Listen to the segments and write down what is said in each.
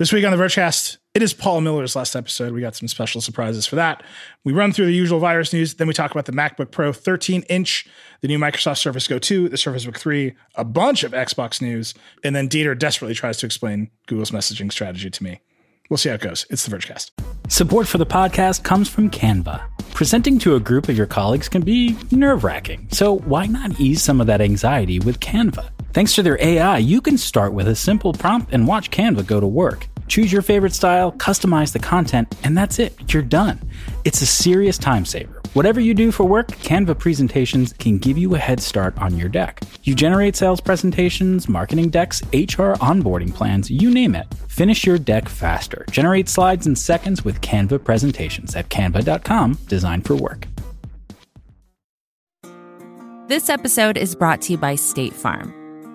This week on the Vergecast, it is Paul Miller's last episode. We got some special surprises for that. We run through the usual virus news, then we talk about the MacBook Pro 13 inch, the new Microsoft Surface Go 2, the Surface Book 3, a bunch of Xbox news, and then Dieter desperately tries to explain Google's messaging strategy to me. We'll see how it goes. It's the Vergecast. Support for the podcast comes from Canva. Presenting to a group of your colleagues can be nerve wracking, so why not ease some of that anxiety with Canva? Thanks to their AI, you can start with a simple prompt and watch Canva go to work. Choose your favorite style, customize the content, and that's it. You're done. It's a serious time saver. Whatever you do for work, Canva presentations can give you a head start on your deck. You generate sales presentations, marketing decks, HR onboarding plans, you name it. Finish your deck faster. Generate slides in seconds with Canva presentations at canva.com, designed for work. This episode is brought to you by State Farm.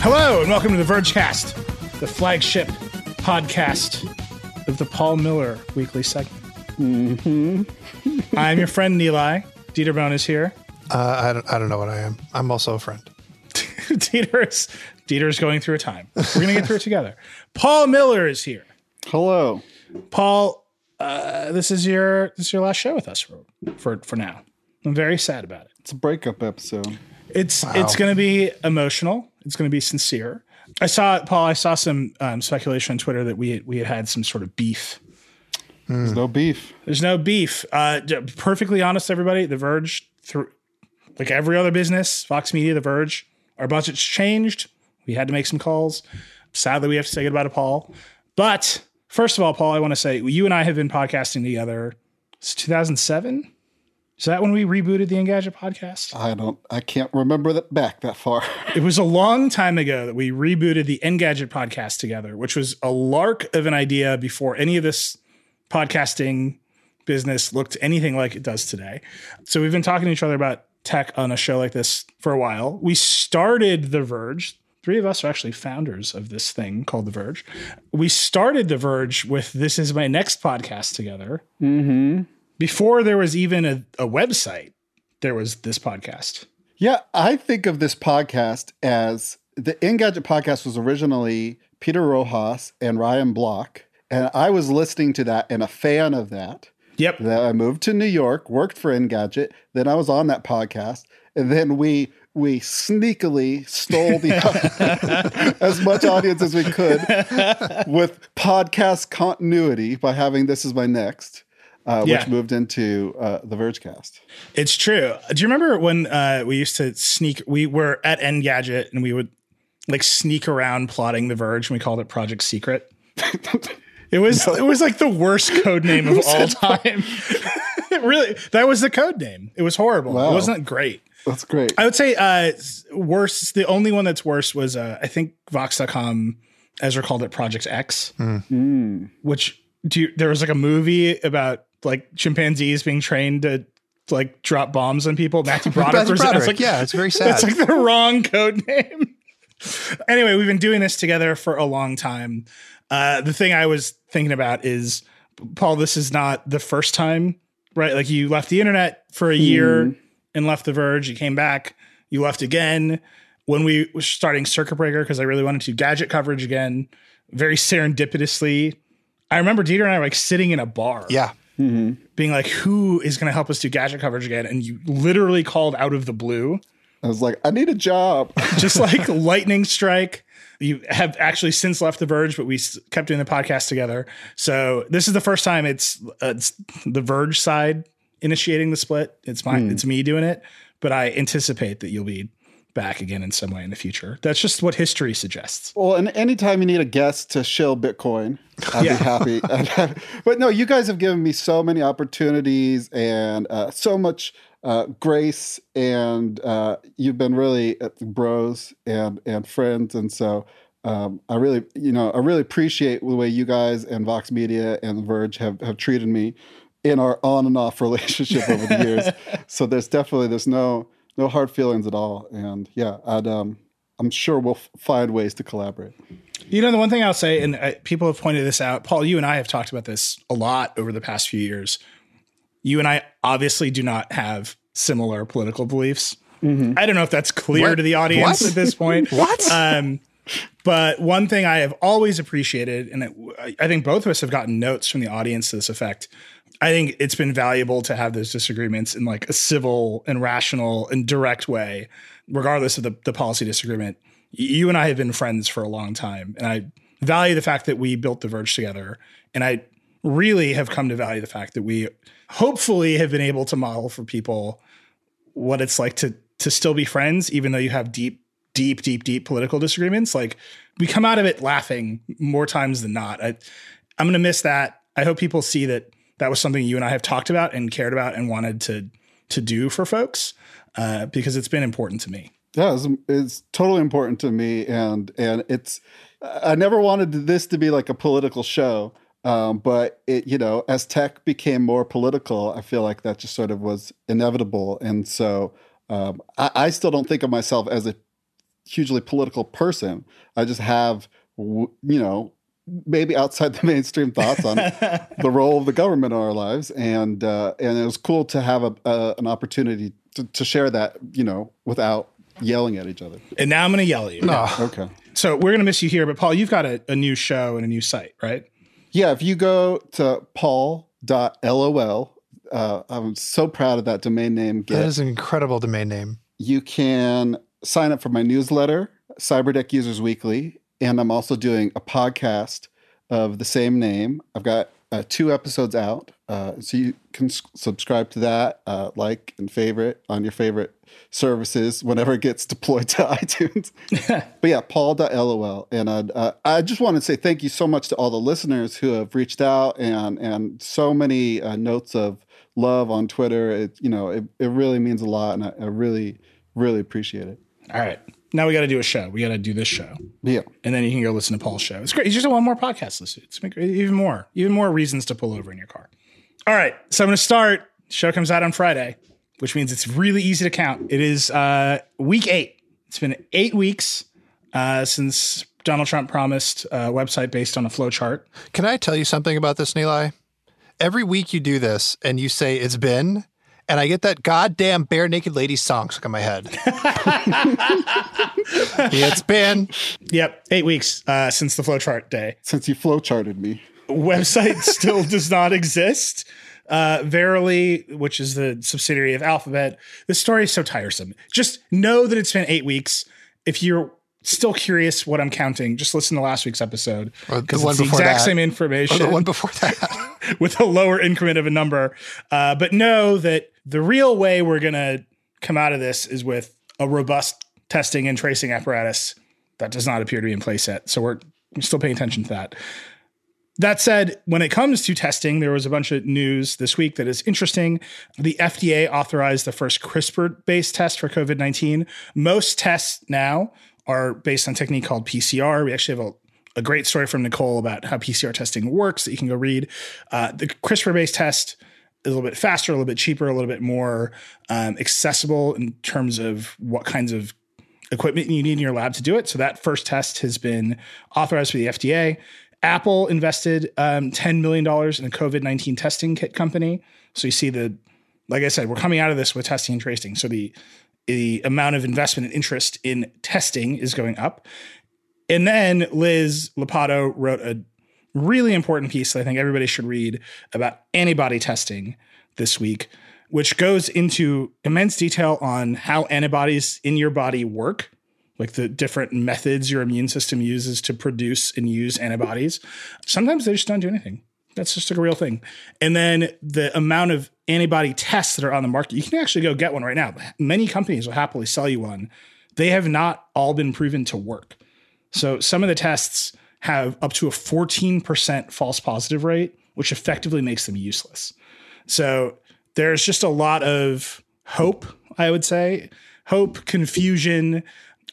Hello, and welcome to the Vergecast, the flagship podcast of the Paul Miller weekly segment. Mm-hmm. I'm your friend, Nilay. Dieter Bohn is here. Uh, I, don't, I don't know what I am. I'm also a friend. Dieter is, Dieter is going through a time. We're going to get through it together. Paul Miller is here. Hello. Paul, uh, this is your this is your last show with us for, for, for now. I'm very sad about it. It's a breakup episode. It's wow. it's going to be emotional. It's going to be sincere. I saw Paul. I saw some um, speculation on Twitter that we had, we had had some sort of beef. There's no beef. There's no beef. Uh, perfectly honest, everybody. The Verge, through like every other business, Vox Media, The Verge, our budget's changed. We had to make some calls. Sadly, we have to say goodbye to Paul. But first of all, Paul, I want to say you and I have been podcasting together since 2007. Is that when we rebooted the Engadget podcast? I don't. I can't remember that back that far. it was a long time ago that we rebooted the Engadget podcast together, which was a lark of an idea before any of this podcasting business looked anything like it does today. So we've been talking to each other about tech on a show like this for a while. We started The Verge. Three of us are actually founders of this thing called The Verge. We started The Verge with This Is My Next podcast together. Mm-hmm before there was even a, a website, there was this podcast. Yeah, I think of this podcast as the Engadget podcast was originally Peter Rojas and Ryan Block. And I was listening to that and a fan of that. Yep. Then I moved to New York, worked for Engadget. Then I was on that podcast. And then we we sneakily stole the as much audience as we could with podcast continuity by having this is my next uh, yeah. which moved into uh, the Vergecast. It's true. Do you remember when uh, we used to sneak? We were at Engadget and we would like sneak around plotting the Verge, and we called it Project Secret. it was no. it was like the worst code name of all time. it really that was the code name. It was horrible. Wow. It wasn't great. That's great. I would say uh, worse. The only one that's worse was uh, I think Vox.com. Ezra called it Project X, mm. which do you, there was like a movie about like chimpanzees being trained to like drop bombs on people. Matthew Broderick. Matthew Broderick. Like, yeah, it's very sad. That's like the wrong code name. anyway, we've been doing this together for a long time. Uh, the thing I was thinking about is, Paul, this is not the first time, right? Like you left the internet for a year mm. and left The Verge. You came back. You left again when we were starting Circuit Breaker because I really wanted to gadget coverage again. Very serendipitously, I remember Dieter and I were like sitting in a bar. Yeah mm-hmm. being like, who is going to help us do gadget coverage again? And you literally called out of the blue. I was like, I need a job. Just like lightning strike. You have actually since left The Verge, but we kept doing the podcast together. So this is the first time it's, uh, it's the Verge side initiating the split. It's my, mm. it's me doing it, but I anticipate that you'll be back again in some way in the future. That's just what history suggests. Well, and anytime you need a guest to shill Bitcoin, I'd yeah. be happy. but no, you guys have given me so many opportunities and uh, so much uh, Grace and uh, you've been really uh, bros and and friends, and so um, I really, you know, I really appreciate the way you guys and Vox Media and The Verge have have treated me in our on and off relationship over the years. so there's definitely there's no no hard feelings at all, and yeah, I'd um, I'm sure we'll f- find ways to collaborate. You know, the one thing I'll say, and uh, people have pointed this out, Paul, you and I have talked about this a lot over the past few years. You and I obviously do not have similar political beliefs. I don't know if that's clear What? to the audience What? at this point. What? Um, but one thing I have always appreciated, and it, I- I think both of us have gotten notes from the audience to this effect. I think it's been valuable to have those disagreements in like a civil and rational and direct way, regardless of the, the policy disagreement. You and I have been friends for a long time, and I value the fact that we built the Verge together. And I really have come to value the fact that we hopefully have been able to model for people what it's like to to still be friends, even though you have deep, deep, deep, deep political disagreements. Like we come out of it laughing more times than not. I, I'm going to miss that. I hope people see that that was something you and I have talked about and cared about and wanted to to do for folks uh, because it's been important to me. Yeah, it's, it's totally important to me, and and it's I never wanted this to be like a political show, um, but it you know as tech became more political, I feel like that just sort of was inevitable, and so um, I, I still don't think of myself as a hugely political person. I just have you know maybe outside the mainstream thoughts on the role of the government in our lives, and uh, and it was cool to have a, a an opportunity to, to share that you know without yelling at each other. And now I'm going to yell at you. No. Okay. So we're going to miss you here, but Paul, you've got a, a new show and a new site, right? Yeah, if you go to paul.lol, uh, I'm so proud of that domain name. That Get. is an incredible domain name. you can sign up for my newsletter, Cyberdeck Users Weekly, and I'm also doing a podcast of the same name. I've got uh, two episodes out, uh, so you can s- subscribe to that, uh, like and favorite on your favorite services whenever it gets deployed to iTunes. but yeah, paul.lol. And uh, I just want to say thank you so much to all the listeners who have reached out and, and so many uh, notes of love on Twitter. It, you know, it, it really means a lot. And I, I really, really appreciate it. All right. Now we got to do a show. We got to do this show. Yeah. and then you can go listen to Paul's show. It's great. You just have one more podcast to listen. to. It's even more, even more reasons to pull over in your car. All right, so I'm going to start. Show comes out on Friday, which means it's really easy to count. It is uh, week eight. It's been eight weeks uh, since Donald Trump promised a website based on a flow chart. Can I tell you something about this, Nilay? Every week you do this and you say it's been, and I get that goddamn bare naked lady song stuck in my head. it's been. Yep, eight weeks uh, since the flowchart day. Since you flowcharted me. website still does not exist. Uh, Verily, which is the subsidiary of Alphabet, the story is so tiresome. Just know that it's been eight weeks. If you're still curious what I'm counting, just listen to last week's episode because one it's the exact that. same Or information the one before that. with a lower increment of a number. Uh, but know that the real way we're going to come out of this is with a robust testing and tracing apparatus that does not appear to be in place yet. So we're we're still paying attention to that. That said, when it comes to testing, there was a bunch of news this week that is interesting. The FDA authorized the first CRISPR based test for COVID 19. Most tests now are based on technique called PCR. We actually have a, a great story from Nicole about how PCR testing works that you can go read. Uh, the CRISPR based test is a little bit faster, a little bit cheaper, a little bit more um, accessible in terms of what kinds of equipment you need in your lab to do it. So that first test has been authorized by the FDA. Apple invested um, $10 million in a COVID 19 testing kit company. So you see the, like I said, we're coming out of this with testing and tracing. So the, the amount of investment and interest in testing is going up. And then Liz Lopatto wrote a really important piece that I think everybody should read about antibody testing this week, which goes into immense detail on how antibodies in your body work, like the different methods your immune system uses to produce and use antibodies. Sometimes they just don't do anything. That's just a real thing. And then the amount of antibody tests that are on the market, you can actually go get one right now. Many companies will happily sell you one. They have not all been proven to work. So some of the tests have up to a 14% false positive rate, which effectively makes them useless. So there's just a lot of hope, I would say. Hope, confusion,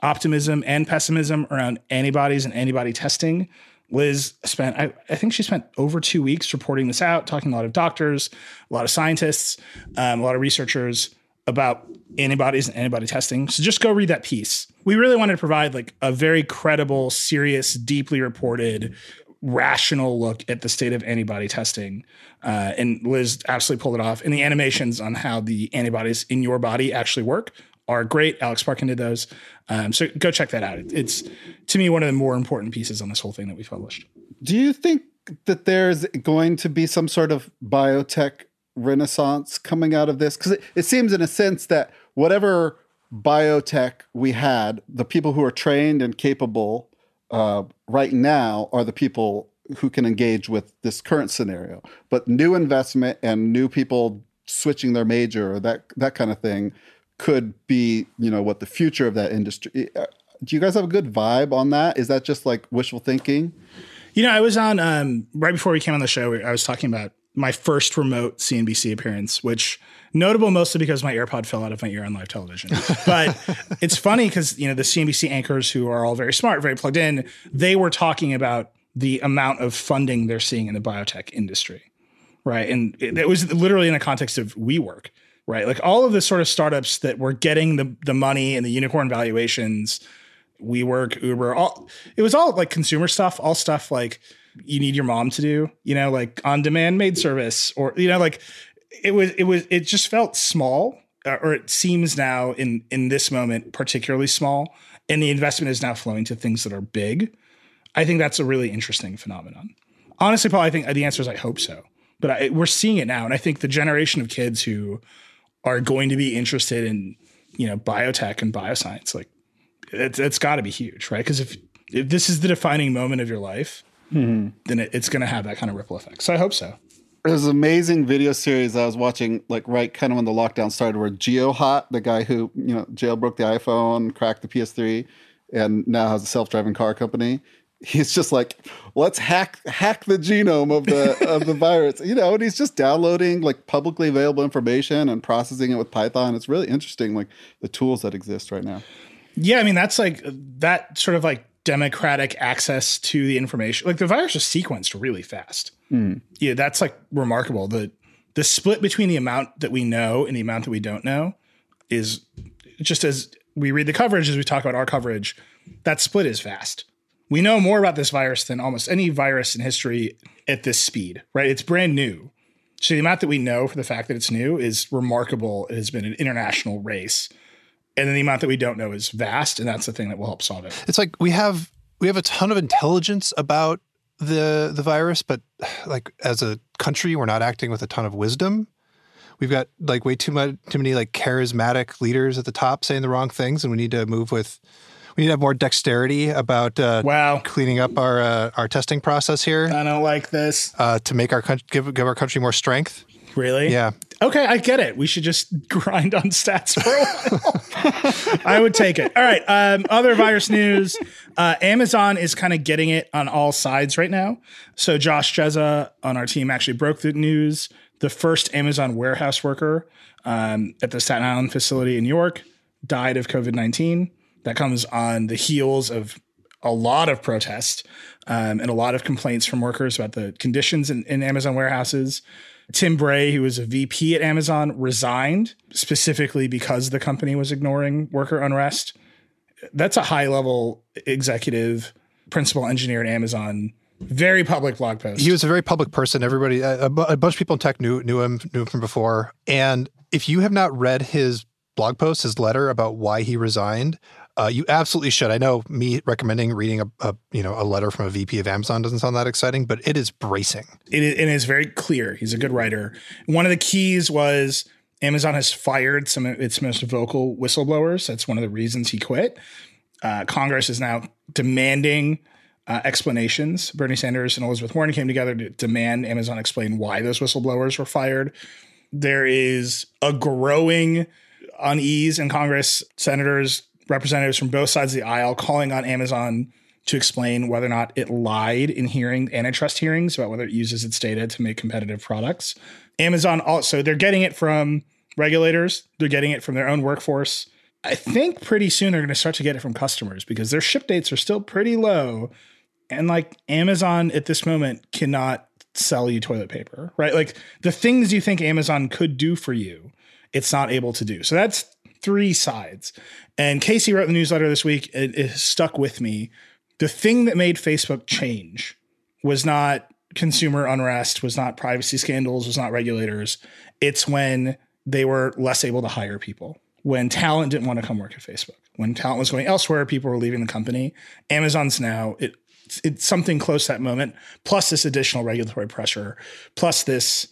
optimism, and pessimism around antibodies and antibody testing. Liz spent, I, I, think she spent over two weeks reporting this out, talking to a lot of doctors, a lot of scientists, um, a lot of researchers about antibodies and antibody testing. So just go read that piece. We really wanted to provide like a very credible, serious, deeply reported, rational look at the state of antibody testing. Uh, and Liz absolutely pulled it off. And the animations on how the antibodies in your body actually work are great. Alex Parkin did those. Um, so go check that out. It's to me one of the more important pieces on this whole thing that we published. Do you think that there's going to be some sort of biotech renaissance coming out of this? Because it, it seems, in a sense, that whatever biotech we had, the people who are trained and capable uh, right now are the people who can engage with this current scenario. But new investment and new people switching their major or that that kind of thing could be, you know, what the future of that industry. Uh, do you guys have a good vibe on that? Is that just like wishful thinking? You know, I was on um, right before we came on the show. I was talking about my first remote CNBC appearance, which notable mostly because my AirPod fell out of my ear on live television. But it's funny because you know the CNBC anchors who are all very smart, very plugged in, they were talking about the amount of funding they're seeing in the biotech industry, right? And it, it was literally in the context of WeWork right? Like all of the sort of startups that were getting the the money and the unicorn valuations, WeWork, Uber, all it was all like consumer stuff, all stuff like you need your mom to do, you know, like on demand maid service or you know, like it was it was it just felt small, uh, or it seems now in in this moment particularly small, and the investment is now flowing to things that are big. I think that's a really interesting phenomenon. Honestly, Paul, I think the answer is I hope so. But I, we're seeing it now, and I think the generation of kids who are going to be interested in you know biotech and bioscience like it's, it's got to be huge right? Because if if this is the defining moment of your life mm-hmm. then it, it's going to have that kind of ripple effect. So i hope so. There's an amazing video series I was watching, like right kind of when the lockdown started, where GeoHot, the guy who you know jailbroke the iPhone, cracked the PS3, and now has a self-driving car company he's just like let's hack hack the genome of the of the virus. You know and he's just downloading like publicly available information and processing it with python. It's really interesting like the tools that exist right now. Yeah i mean that's like that sort of like democratic access to the information. Like the virus is sequenced really fast. Mm. yeah that's like remarkable. The the split between the amount that we know and the amount that we don't know is just as we read the coverage as we talk about our coverage that split is fast we know more about this virus than almost any virus in history at this speed, right? It's brand new. So the amount that we know for the fact that it's new is remarkable. It has been an international race. And then the amount that we don't know is vast, and that's the thing that will help solve it. It's like we have we have a ton of intelligence about the the virus, but like as a country, we're not acting with a ton of wisdom. We've got like way too much too many like charismatic leaders at the top saying the wrong things, and we need to move with we need to have more dexterity about uh, wow cleaning up our uh, our testing process here. I don't like this uh, to make our give give our country more strength. Really? Yeah. Okay, I get it. We should just grind on stats for a while. I would take it. All right. Um, other virus news: uh, Amazon is kind of getting it on all sides right now. So Josh Dzieza on our team actually broke the news. The first Amazon warehouse worker um, at the Staten Island facility in New York died of COVID nineteen that comes on the heels of a lot of protest um, and a lot of complaints from workers about the conditions in, in Amazon warehouses. Tim Bray, who was a VP at Amazon, resigned specifically because the company was ignoring worker unrest. That's a high level executive, principal engineer at Amazon. Very public blog post. He was a very public person. Everybody, a, a bunch of people in tech knew knew him knew him from before. And if you have not read his blog post, his letter about why he resigned, uh, you absolutely should. I know me recommending reading a, a, you know a letter from a VP of Amazon doesn't sound that exciting, but it is bracing. It is, it is very clear. He's a good writer. One of the keys was Amazon has fired some of its most vocal whistleblowers. That's one of the reasons he quit. Uh, Congress is now demanding uh, explanations. Bernie Sanders and Elizabeth Warren came together to demand Amazon explain why those whistleblowers were fired. There is a growing unease in Congress. Senators representatives from both sides of the aisle calling on Amazon to explain whether or not it lied in hearing antitrust hearings about whether it uses its data to make competitive products. Amazon also they're getting it from regulators. They're getting it from their own workforce. I think pretty soon they're going to start to get it from customers because their ship dates are still pretty low. And like Amazon at this moment cannot sell you toilet paper, right? Like the things you think Amazon could do for you, it's not able to do. So that's three sides. And Casey wrote the newsletter this week, it, it stuck with me. The thing that made Facebook change was not consumer unrest, was not privacy scandals, was not regulators. It's when they were less able to hire people, when talent didn't want to come work at Facebook, when talent was going elsewhere, people were leaving the company. Amazon's now, it, it's something close that moment, plus this additional regulatory pressure, plus this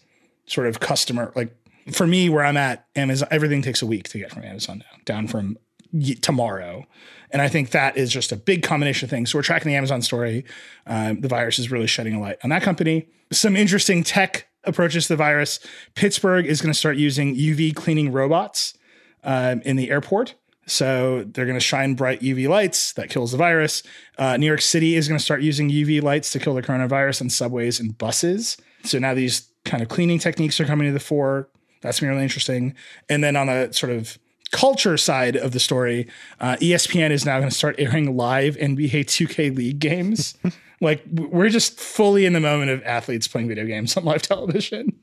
sort of customer, like for me, where I'm at, Amazon, everything takes a week to get from Amazon now, down from tomorrow. And I think that is just a big combination of things. So we're tracking the Amazon story. Um, the virus is really shedding a light on that company. Some interesting tech approaches to the virus. Pittsburgh is going to start using UV cleaning robots um, in the airport. So they're going to shine bright UV lights that kills the virus. Uh, New York City is going to start using UV lights to kill the coronavirus in subways and buses. So now these kind of cleaning techniques are coming to the fore. That's really interesting. And then on a sort of culture side of the story, uh, ESPN is now going to start airing live NBA 2K League games. like we're just fully in the moment of athletes playing video games on live television.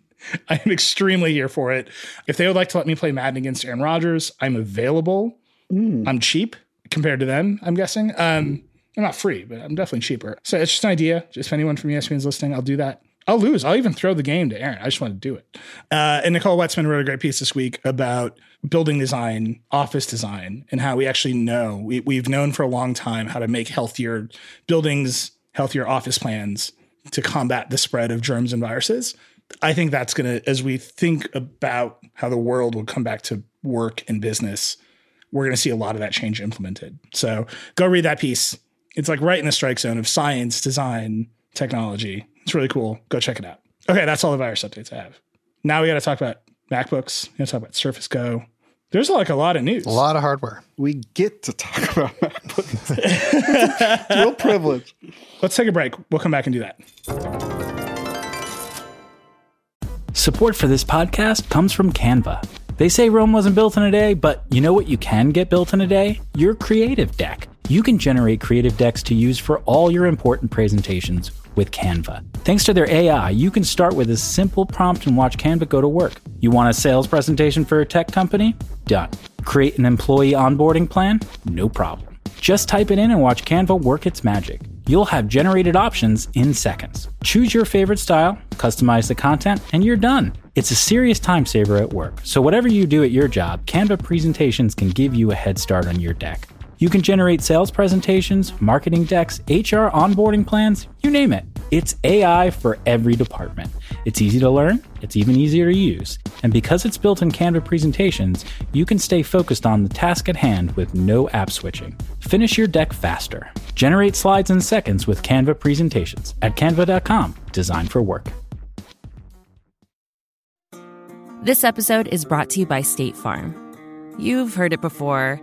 I am extremely here for it. If they would like to let me play Madden against Aaron Rodgers, I'm available. Mm. I'm cheap compared to them, I'm guessing. Um, I'm not free, but I'm definitely cheaper. So it's just an idea. Just if anyone from ESPN is listening, I'll do that. I'll lose. I'll even throw the game to Aaron. I just want to do it. Uh, and Nicole Wetsman wrote a great piece this week about building design, office design, and how we actually know we, we've known for a long time how to make healthier buildings, healthier office plans to combat the spread of germs and viruses. I think that's going to, as we think about how the world will come back to work and business, we're going to see a lot of that change implemented. So go read that piece. It's like right in the strike zone of science, design, technology. It's really cool. Go check it out. Okay, that's all the virus updates I have. Now we got to talk about MacBooks. We got to talk about Surface Go. There's like a lot of news. A lot of hardware. We get to talk about MacBooks. real privilege. Let's take a break. We'll come back and do that. Support for this podcast comes from Canva. They say Rome wasn't built in a day, but you know what you can get built in a day? Your creative deck. You can generate creative decks to use for all your important presentations with Canva. Thanks to their AI, you can start with a simple prompt and watch Canva go to work. You want a sales presentation for a tech company? Done. Create an employee onboarding plan? No problem. Just type it in and watch Canva work its magic you'll have generated options in seconds. Choose your favorite style, customize the content, and you're done. It's a serious time saver at work, so whatever you do at your job, Canva presentations can give you a head start on your deck. You can generate sales presentations, marketing decks, HR onboarding plans, you name it. It's AI for every department. It's easy to learn, it's even easier to use. And because it's built in Canva presentations, you can stay focused on the task at hand with no app switching. Finish your deck faster. Generate slides in seconds with Canva presentations at canva.com, designed for work. This episode is brought to you by State Farm. You've heard it before.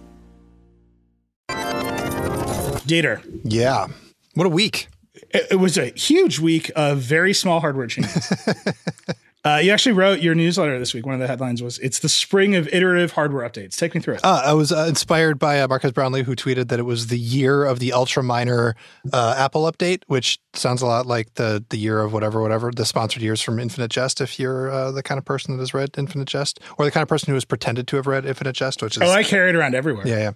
Dieter. Yeah. What a week it, it was a huge week of very small hardware changes. Uh, you actually wrote your newsletter this week. One of the headlines was "It's the spring of iterative hardware updates." Take me through it. Uh, I was uh, inspired by uh, Marques Brownlee, who tweeted that it was the year of the ultra minor uh, Apple update, which sounds a lot like the the year of whatever, whatever the sponsored years from Infinite Jest. If you're uh, the kind of person that has read Infinite Jest, or the kind of person who has pretended to have read Infinite Jest, which is oh, I carry it around everywhere. Yeah, yeah.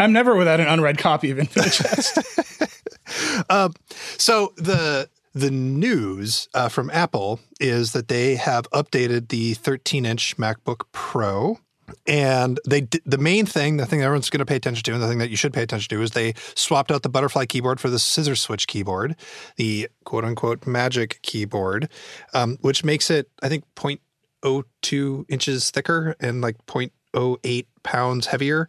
I'm never without an unread copy of Infinite Jest. um, so the the news uh, from Apple is that they have updated the 13 inch MacBook Pro. And they the main thing, the thing everyone's going to pay attention to, and the thing that you should pay attention to, is they swapped out the butterfly keyboard for the scissor switch keyboard, the quote unquote magic keyboard, um, which makes it, I think, point 0.02 inches thicker and like 0.08 pounds heavier.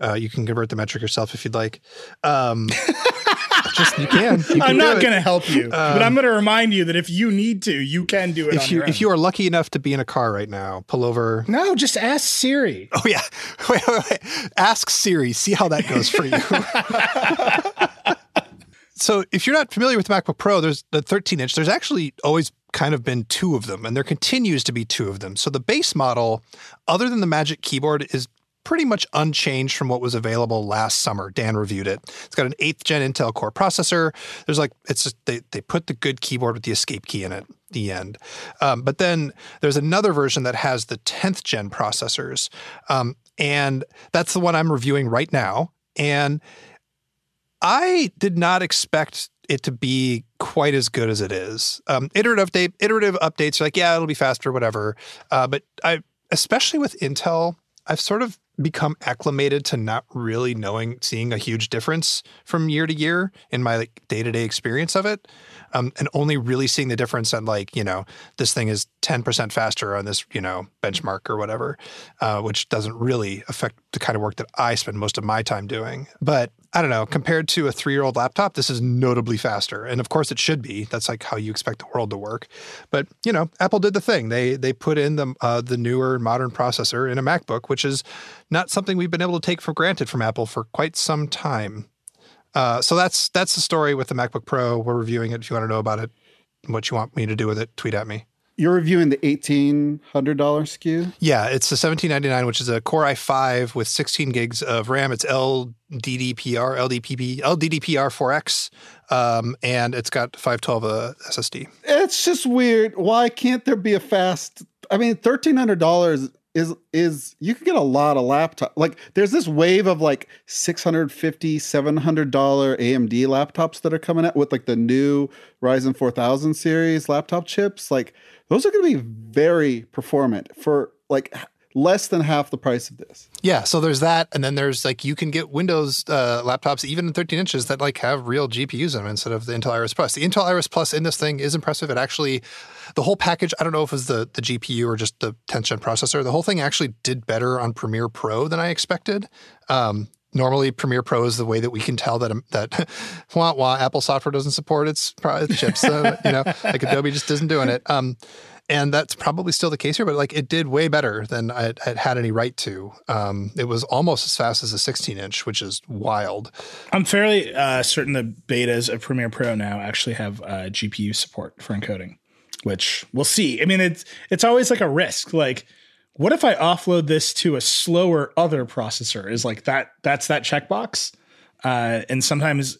Uh, you can convert the metric yourself if you'd like. Um, just you can. You can I'm not going to help you, but I'm um, going to remind you that if you need to, you can do it. If you if you are lucky enough to be in a car right now, pull over. no, just ask Siri. Oh yeah, wait, wait, wait. Ask Siri. See how that goes for you. so if you're not familiar with the MacBook Pro, there's the 13 inch. There's actually always kind of been two of them, and there continues to be two of them. So the base model, other than the Magic Keyboard, is pretty much unchanged from what was available last summer. Dan reviewed it. It's got an eighth gen Intel Core processor. There's like it's just, they they put the good keyboard with the escape key in it. The end. Um, but then there's another version that has the 10th gen processors, um, and that's the one I'm reviewing right now. And I did not expect it to be quite as good as it is. Um, iterative update, iterative updates are like, yeah, it'll be faster, whatever. Uh, but I, especially with Intel, I've sort of become acclimated to not really knowing, seeing a huge difference from year to year in my like day to day experience of it, um, and only really seeing the difference on like you know this thing is ten percent faster on this you know benchmark or whatever, uh, which doesn't really affect the kind of work that I spend most of my time doing. But I don't know, compared to a three year old laptop, this is notably faster. And of course it should be. That's like how you expect the world to work. But you know, Apple did the thing. They they put in the uh, the newer modern processor in a MacBook, which is not something we've been able to take for granted from Apple for quite some time. Uh, so that's that's the story with the MacBook Pro. We're reviewing it. If you want to know about it, what you want me to do with it, tweet at me. You're reviewing the eighteen hundred dollar SKU. Yeah, it's the 1799, which is a Core i5 with 16 gigs of RAM. It's LDDPR, LDPP, LDDPR4X, um, and it's got 512 uh, SSD. It's just weird. Why can't there be a fast? I mean, thirteen hundred dollars is is you can get a lot of laptop. Like there's this wave of like 650 700 dollar AMD laptops that are coming out with like the new Ryzen 4000 series laptop chips. Like those are going to be very performant for like less than half the price of this. Yeah, so there's that, and then there's like you can get Windows uh, laptops even in 13 inches that like have real GPUs in them instead of the Intel Iris Plus. The Intel Iris Plus in this thing is impressive. It actually, the whole package. I don't know if it was the the GPU or just the 10th gen processor. The whole thing actually did better on Premiere Pro than I expected. Um, Normally, Premiere Pro is the way that we can tell that um, that wah, wah, Apple software doesn't support its, its chips. So, you know, like Adobe just isn't doing it. Um, and that's probably still the case here, but like it did way better than I had had any right to. Um, it was almost as fast as a 16 inch, which is wild. I'm fairly uh, certain the betas of Premiere Pro now actually have uh, GPU support for encoding, which we'll see. I mean, it's it's always like a risk. Like, what if I offload this to a slower other processor? Is like that that's that checkbox. Uh, and sometimes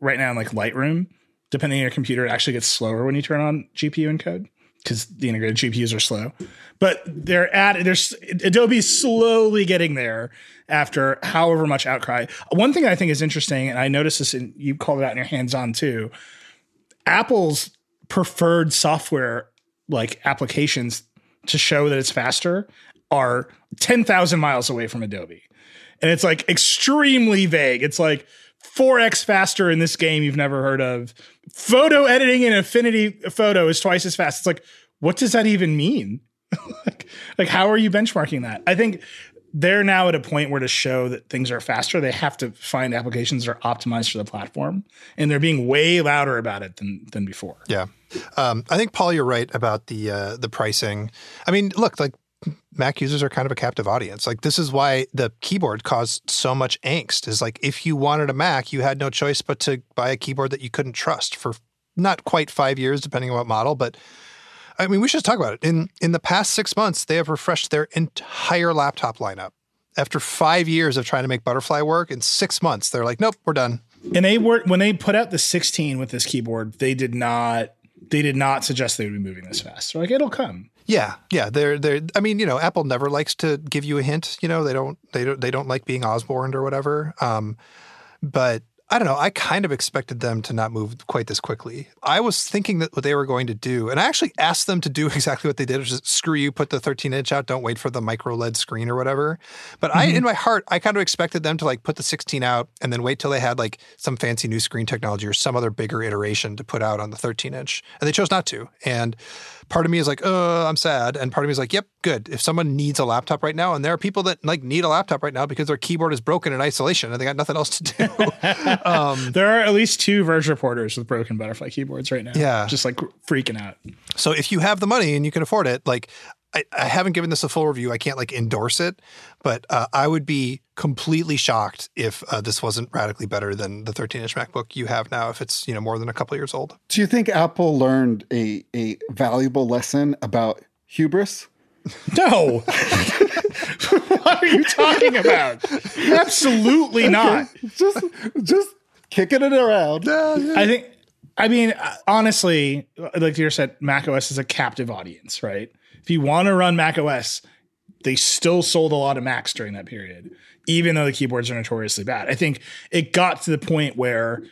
right now in like Lightroom, depending on your computer, it actually gets slower when you turn on GPU encode because the integrated GPUs are slow. But they're at there's Adobe's slowly getting there after however much outcry. One thing I think is interesting, and I noticed this, and you called it out in your hands-on too. Apple's preferred software like applications to show that it's faster are 10,000 miles away from Adobe. And it's like extremely vague. It's like 4x faster in this game you've never heard of. Photo editing in Affinity Photo is twice as fast. It's like, what does that even mean? like, like, how are you benchmarking that? I think they're now at a point where to show that things are faster, they have to find applications that are optimized for the platform. And they're being way louder about it than than before. Yeah, um, I think Paul, you're right about the uh, the pricing. I mean, look, like Mac users are kind of a captive audience. Like this is why the keyboard caused so much angst. Is like if you wanted a Mac, you had no choice but to buy a keyboard that you couldn't trust for not quite five years, depending on what model. But I mean, we should talk about it. In in the past six months, they have refreshed their entire laptop lineup. After five years of trying to make Butterfly work, in six months, they're like, nope, we're done. And they were when they put out the 16 with this keyboard, they did not they did not suggest they would be moving this fast. They're like, it'll come. Yeah, yeah. They're they're. I mean, you know, Apple never likes to give you a hint. You know, they don't they don't they don't like being Osborne or whatever. Um, but I don't know. I kind of expected them to not move quite this quickly. I was thinking that what they were going to do, and I actually asked them to do exactly what they did, which is screw you, put the 13 inch out, don't wait for the micro LED screen or whatever. But I, mm-hmm. in my heart, I kind of expected them to like put the 16 out and then wait till they had like some fancy new screen technology or some other bigger iteration to put out on the 13 inch. And they chose not to. And part of me is like, oh, I'm sad. And part of me is like, yep, good. If someone needs a laptop right now, and there are people that like need a laptop right now because their keyboard is broken in isolation and they got nothing else to do. um, There are at least two Verge reporters with broken butterfly keyboards right now. Yeah. Just like freaking out. so if you have the money and you can afford it, like I, I haven't given this a full review. I can't like endorse it, but uh, I would be completely shocked if uh, this wasn't radically better than the 13 inch MacBook you have now. If it's you know more than a couple years old. Do you think Apple learned a, a valuable lesson about hubris? No. what are you talking about? Absolutely not. Just just kicking it around. I think, I mean, honestly, like you said, Mac OS is a captive audience, right? If you want to run Mac OS, they still sold a lot of Macs during that period, even though the keyboards are notoriously bad. I think it got to the point where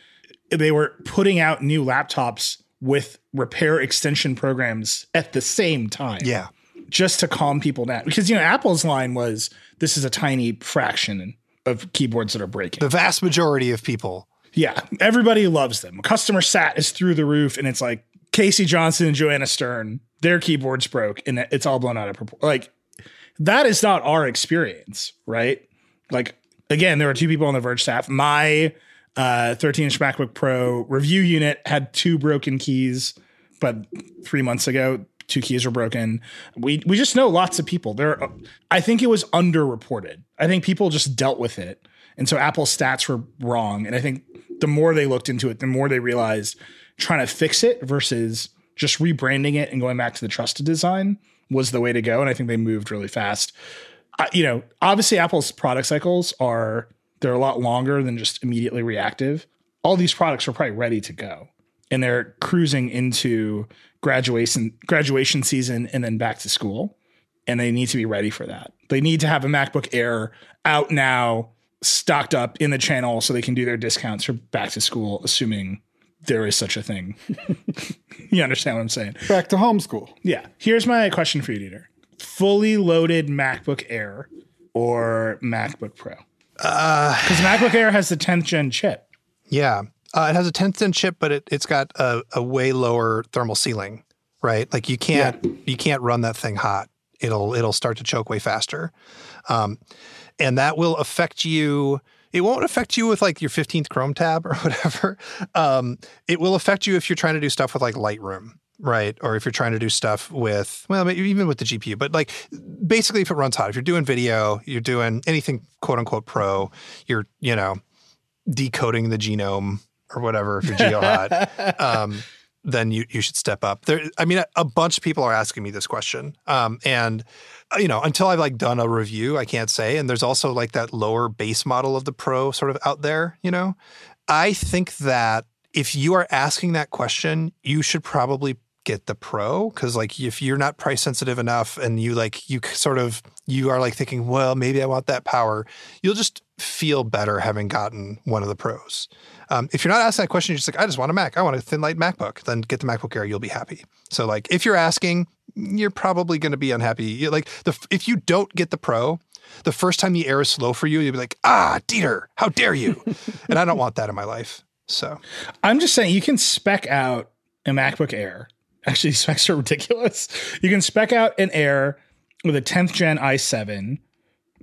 they were putting out new laptops with repair extension programs at the same time Yeah, just to calm people down. Because, you know, Apple's line was this is a tiny fraction of keyboards that are breaking. the vast majority of people. Yeah, everybody loves them. Customer sat is through the roof, and it's like Casey Johnston and Joanna Stern. Their keyboards broke, and it's all blown out of proportion. Like that is not our experience, right? Like again, there were two people on the Verge staff. My uh, 13-inch MacBook Pro review unit had two broken keys, but three months ago, two keys were broken. We we just know lots of people. There, are, I think it was underreported. I think people just dealt with it, and so Apple's stats were wrong. And I think the more they looked into it, the more they realized trying to fix it versus just rebranding it and going back to the trusted design was the way to go. And I think they moved really fast. You know, obviously Apple's product cycles are they're a lot longer than just immediately reactive. All these products are probably ready to go, and they're cruising into graduation graduation season and then back to school, and they need to be ready for that. They need to have a MacBook Air out now, stocked up in the channel, so they can do their discounts for back to school, assuming there is such a thing. you understand what I'm saying? Back to homeschool. Yeah. Here's my question for you, Dieter. Fully loaded MacBook Air or MacBook Pro? Because MacBook Air has the 10th gen chip. Yeah. Uh, it has a 10th gen chip, but it, it's got a, a way lower thermal ceiling, right? Like you can't you can't run that thing hot. It'll it'll start to choke way faster, um, and that will affect you. It won't affect you with like your 15th Chrome tab or whatever. Um, it will affect you if you're trying to do stuff with like Lightroom, right? Or if you're trying to do stuff with well, maybe even with the GPU. But like basically, if it runs hot, if you're doing video, you're doing anything quote unquote pro, you're you know decoding the genome or whatever if you're GeoHot, um, then you you should step up. There, I mean, a, a bunch of people are asking me this question, um, and uh, you know, until I've like done a review, I can't say. And there's also like that lower base model of the Pro sort of out there. You know, I think that if you are asking that question, you should probably get the pro? Because like if you're not price sensitive enough and you like you sort of you are like thinking well maybe i want that power you'll just feel better having gotten one of the pros. Um, if you're not asking that question you're just like i just want a mac. I want a thin light macbook. Then get the macbook air you'll be happy. So like if you're asking you're probably going to be unhappy. You- like the if you don't get the pro the first time the air is slow for you you'll be like ah dieter how dare you! And i don't want that in my life. So I'm just saying you can spec out a MacBook Air. Actually, these specs are ridiculous. You can spec out an Air with a 10th gen i7,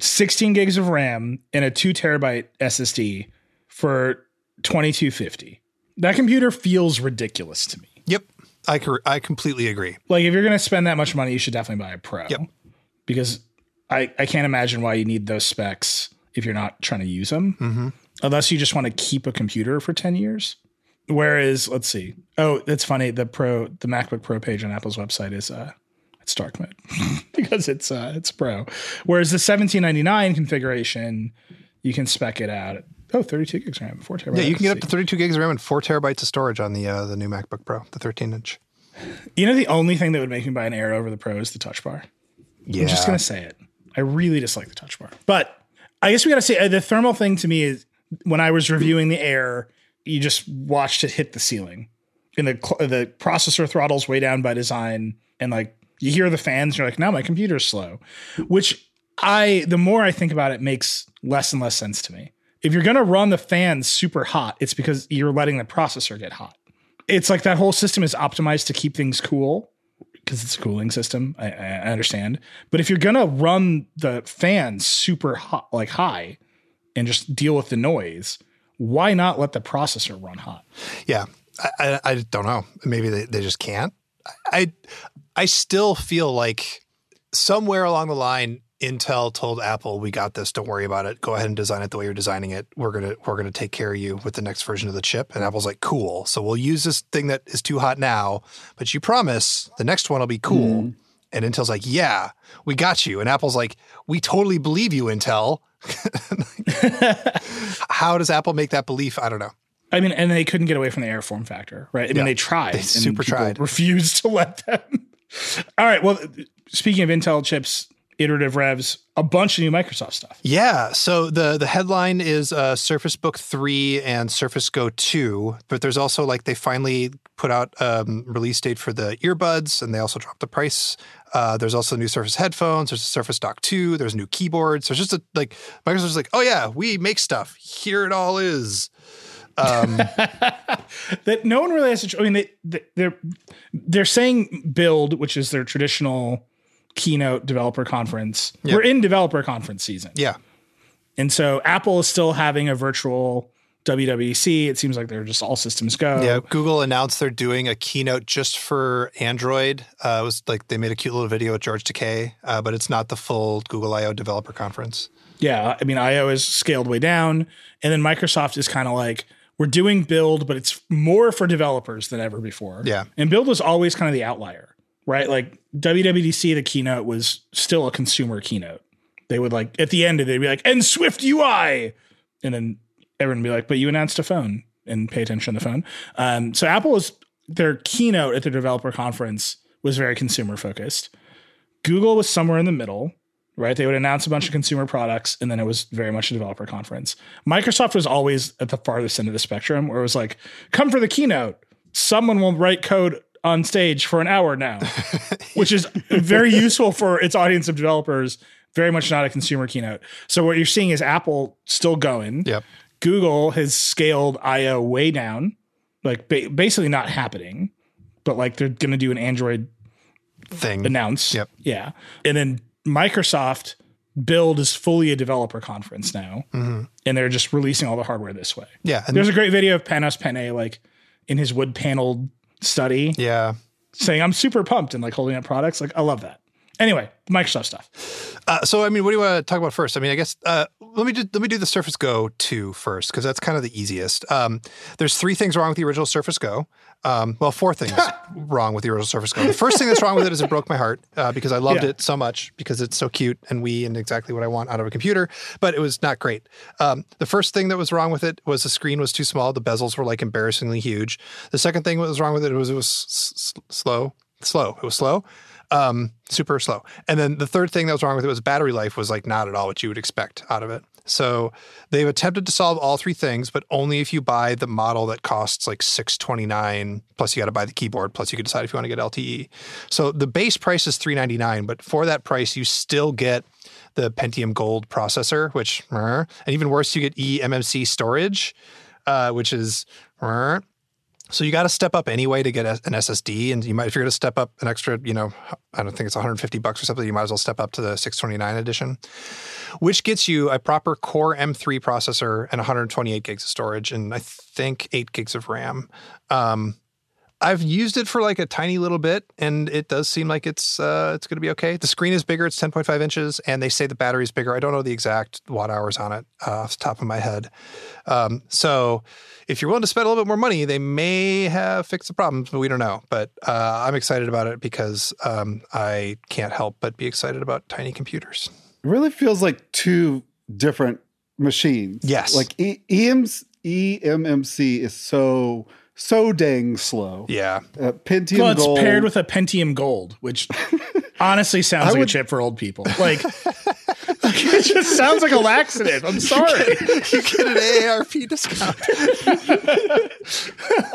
16 gigs of RAM, and a two terabyte SSD for 2250. That computer feels ridiculous to me. yep i, I completely agree Like if you're going to spend that much money, you should definitely buy a Pro. Yep. Because I, I can't imagine why you need those specs if you're not trying to use them, Mm-hmm. unless you just want to keep a computer for 10 years. Whereas, let's see. Oh, that's funny. The Pro, the MacBook Pro page on Apple's website is uh, it's dark mode because it's uh, it's Pro. Whereas the 1799 configuration, you can spec it out. Oh, 32 gigs of RAM, four terabytes. Yeah, you can get up to 32 gigs of RAM and four terabytes of storage on the uh, the new MacBook Pro, the 13 inch. You know, the only thing that would make me buy an Air over the Pro is the Touch Bar. Yeah, I'm just gonna say it. I really dislike the touch bar. But I guess we gotta say uh, the thermal thing to me is when I was reviewing the Air, you just watched it hit the ceiling, and the the processor throttles way down by design, and like you hear the fans, and you're like, now my computer's slow, which I the more I think about it makes less and less sense to me. If you're gonna run the fans super hot, it's because you're letting the processor get hot. It's like that whole system is optimized to keep things cool because it's a cooling system. I, I understand, but if you're gonna run the fans super hot, like high, and just deal with the noise, why not let the processor run hot? Yeah, I, I, I don't know. Maybe they, they just can't. I I still feel like somewhere along the line, Intel told Apple, "We got this. Don't worry about it. Go ahead and design it the way you're designing it. We're gonna we're gonna take care of you with the next version of the chip." And Apple's like, "Cool. So we'll use this thing that is too hot now, but you promise the next one will be cool." Mm-hmm. And Intel's like, "Yeah, we got you." And Apple's like, "We totally believe you, Intel." How does Apple make that belief? I don't know. I mean, and they couldn't get away from the air form factor, right? I mean, they tried. They super tried. Refused to let them. All right. Well, speaking of Intel chips, iterative revs, a bunch of new Microsoft stuff. Yeah. So the the headline is uh, Surface Book three and Surface Go two, but there's also like they finally put out um, release date for the earbuds, and they also dropped the price. Uh, there's also new Surface headphones. There's a Surface Dock two. There's new keyboards. There's just a like Microsoft's like, oh yeah, we make stuff. Here it all is. Um, that no one really has to. I mean, they, they they're they're saying build, which is their traditional keynote developer conference. Yeah. We're in developer conference season, yeah. and so Apple is still having a virtual WWDC. It seems like they're just all systems go. Yeah, Google announced they're doing a keynote just for Android. Uh, it was like they made a cute little video with George Takei, uh, but it's not the full Google I/O developer conference. Yeah, I mean, IO is scaled way down, and then Microsoft is kind of like we're doing build, but it's more for developers than ever before. Yeah. and build was always kind of the outlier, right? Like WWDC, the keynote was still a consumer keynote. They would like at the end, of they'd be like, "And Swift UI," and then everyone would be like, "But you announced a phone." And pay attention to the phone. Um, so Apple was their keynote at their developer conference was very consumer focused. Google was somewhere in the middle right? They would announce a bunch of consumer products and then it was very much a developer conference. Microsoft was always at the farthest end of the spectrum where it was like, come for the keynote. Someone will write code on stage for an hour now, which is very useful for its audience of developers, very much not a consumer keynote. So what you're seeing is Apple still going. Yep. Google has scaled IO way down, like ba- basically not happening, but like they're going to do an Android Thing. announce. Yep. Yeah. And then Microsoft build is fully a developer conference now. Mm-hmm. And they're just releasing all the hardware this way. Yeah. There's a great video of Panos Panay like in his wood paneled study yeah. saying, I'm super pumped and like holding up products. Like, I love that. Anyway, Microsoft stuff. Uh, so, I mean, what do you want to talk about first? I mean, I guess uh, let me do, let me do the Surface Go 2 first because that's kind of the easiest. Um, there's three things wrong with the original Surface Go. Um, well, four things wrong with the original Surface Go. The first thing that's wrong with it is it broke my heart uh, because I loved Yeah. it so much because it's so cute and wee and exactly what I want out of a computer, but it was not great. Um, the first thing that was wrong with it was the screen was too small. The bezels were like embarrassingly huge. The second thing that was wrong with it was it was s- s- slow. Slow. It was slow um, super slow. And then the third thing that was wrong with it was battery life was like not at all what you would expect out of it. So they've attempted to solve all three things, but only if you buy the model that costs like six twenty nine. Plus, you got to buy the keyboard. Plus, you can decide if you want to get LTE. So the base price is three ninety nine, but for that price, you still get the Pentium Gold processor, which and even worse, you get eMMC storage, uh, which is. So you got to step up anyway to get an SSD, and you might if you're going to step up an extra, you know, I don't think it's 150 bucks or something. You might as well step up to the 629 edition, which gets you a proper Core M3 processor and 128 gigs of storage, and I think eight gigs of RAM. Um, I've used it for like a tiny little bit, and it does seem like it's uh, it's going to be okay. The screen is bigger; it's 10.5 inches, and they say the battery is bigger. I don't know the exact watt hours on it uh, off the top of my head. Um, so, if you're willing to spend a little bit more money, they may have fixed the problems, but we don't know. But uh, I'm excited about it because um, I can't help but be excited about tiny computers. It really feels like two different machines. Yes. Like e- EM's eMMC is so so dang slow. Yeah, Uh, Pentium Well, it's Gold. paired with a Pentium Gold, which honestly sounds I like would- a chip for old people. Like it just sounds like a laxative. I'm sorry. you get an AARP discount.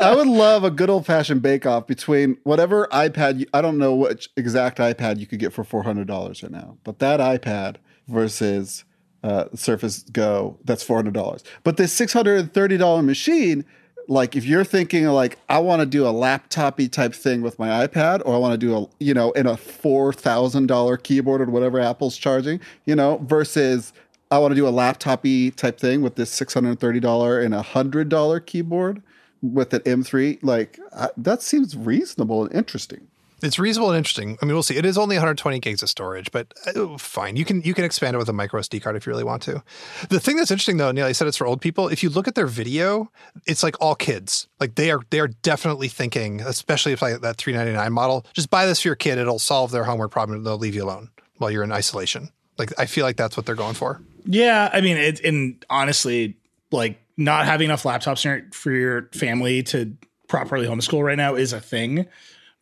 I would love a good old fashioned bake off between whatever iPad. You, I don't know which exact iPad you could get for four hundred dollars right now, but that iPad versus uh, Surface Go, that's four hundred dollars. But this six hundred and thirty dollar machine, like if you're thinking like I want to do a laptopy type thing with my iPad, or I want to do a you know in a four thousand dollar keyboard or whatever Apple's charging, you know, versus I want to do a laptopy type thing with this six hundred and thirty dollar and a hundred dollar keyboard with an M3, like I, that seems reasonable and interesting. It's reasonable and interesting. I mean, we'll see. It is only 120 gigs of storage, but uh, fine. You can you can expand it with a micro SD card if you really want to. The thing that's interesting though, Neil, I said it's for old people. If you look at their video, it's like all kids. Like they are they are definitely thinking, especially if like that 399 model, just buy this for your kid. It'll solve their homework problem. They'll leave you alone while you're in isolation. Like I feel like that's what they're going for. Yeah, I mean, it, and honestly, like not having enough laptops for your family to properly homeschool right now is a thing,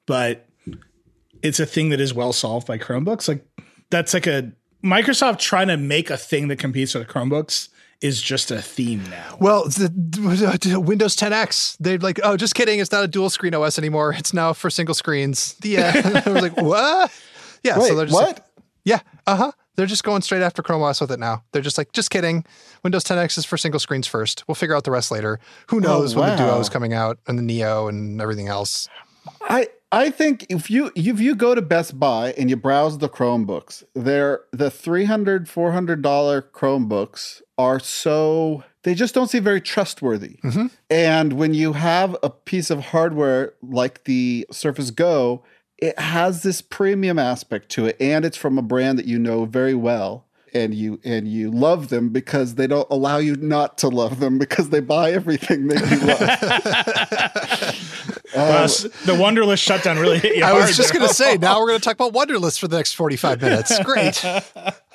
but it's a thing that is well solved by Chromebooks. Like that's like a Microsoft trying to make a thing that competes with Chromebooks is just a theme now. Well, the Windows 10X, they're like, oh, just kidding. It's not a dual screen OS anymore. It's now for single screens. Yeah. I was like, what? Yeah. Wait, so they're just what? like- yeah. Uh huh. They're just going straight after Chrome OS with it now. They're just like, just kidding. Windows 10X is for single screens first. We'll figure out the rest later. Who knows when the wow. Duo is coming out and the Neo and everything else. I I think if you if you go to Best Buy and you browse the Chromebooks, they're the 300 400 dollar Chromebooks are so they just don't seem very trustworthy. Mm-hmm. And when you have a piece of hardware like the Surface Go, it has this premium aspect to it and it's from a brand that you know very well and you and you love them because they don't allow you not to love them because they buy everything that you love. Uh, the Wunderlist shutdown really hit you I hard. was just going to say, now we're going to talk about Wunderlist for the next 45 minutes. Great.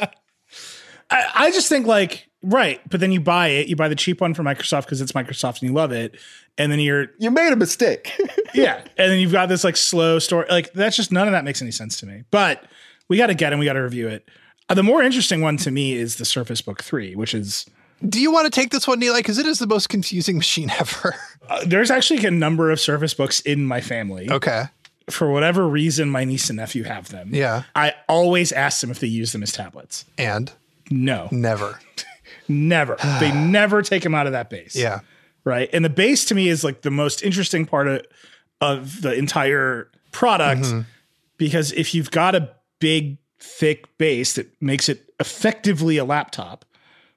I, I just think like right, but then you buy it, you buy the cheap one from Microsoft because it's Microsoft and you love it, and then you're you made a mistake. yeah, and then you've got this like slow story. Like that's just none of that makes any sense to me. But we got to get him. We got to review it. Uh, the more interesting one to me is the Surface Book Three, which is Do you want to take this one, Neil? Because it is the most confusing machine ever. uh, there's actually a number of Surface Books in my family. okay. For whatever reason, my niece and nephew have them. Yeah. I always ask them if they use them as tablets. And No, never. never. they never take them out of that base. Yeah. right? And the base to me is like the most interesting part of, of the entire product Mm-hmm. because if you've got a big, thick base that makes it effectively a laptop,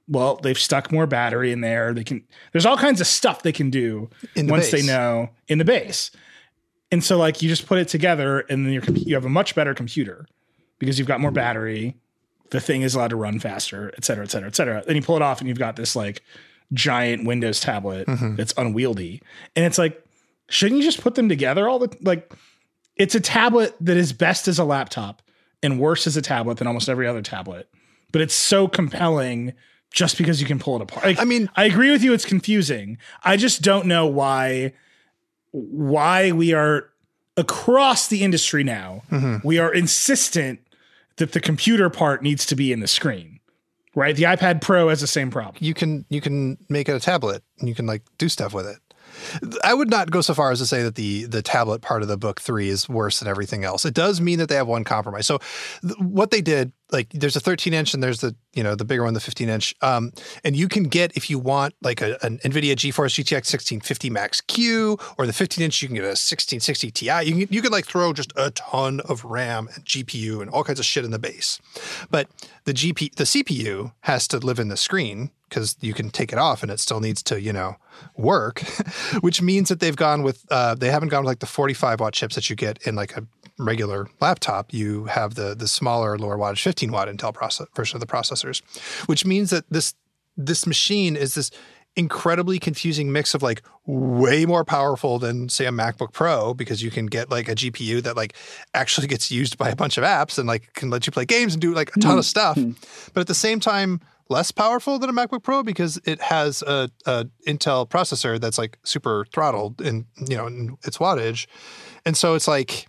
well, they've stuck more battery in there. They can. There's all kinds of stuff they can do In the once they know in the base. And so, like, you just put it together, and then your you have a much better computer because you've got more battery. The thing is allowed to run faster, et cetera, et cetera, et cetera. Then you pull it off, and you've got this like giant Windows tablet mm-hmm. that's unwieldy. And it's like, shouldn't you just put them together all the like? It's a tablet that is best as a laptop and worse as a tablet than almost every other tablet. But it's so compelling just because you can pull it apart. Like, I mean- I agree with you. It's confusing. I just don't know why why we are across the industry now. Mm-hmm. We are insistent that the computer part needs to be in the screen. Right? The iPad Pro has the same problem. You can you can make it a tablet and you can like do stuff with it. I would not go so far as to say that the the tablet part of the book three is worse than everything else. It does mean that they have one compromise. So th- what they did, like there's a 13 inch and there's the you know the bigger one, the 15 inch, um, and you can get if you want like a, an NVIDIA GeForce GTX 1650 Max Q or the 15 inch, you can get a 1660 Ti. You can, you can like throw just a ton of RAM and GPU and all kinds of shit in the base, but the GP the CPU has to live in the screen because you can take it off and it still needs to, you know, work, which means that they've gone with, uh, they haven't gone with like the 45 watt chips that you get in like a regular laptop. You have the the smaller, lower wattage 15 watt Intel process, version of the processors, which means that this this machine is this incredibly confusing mix of like way more powerful than say a MacBook Pro because you can get like a GPU that like actually gets used by a bunch of apps and like can let you play games and do like a ton of hmm. stuff. Hmm. But at the same time less powerful than a MacBook Pro because it has a, a Intel processor that's like super throttled in you know in its wattage. And so it's like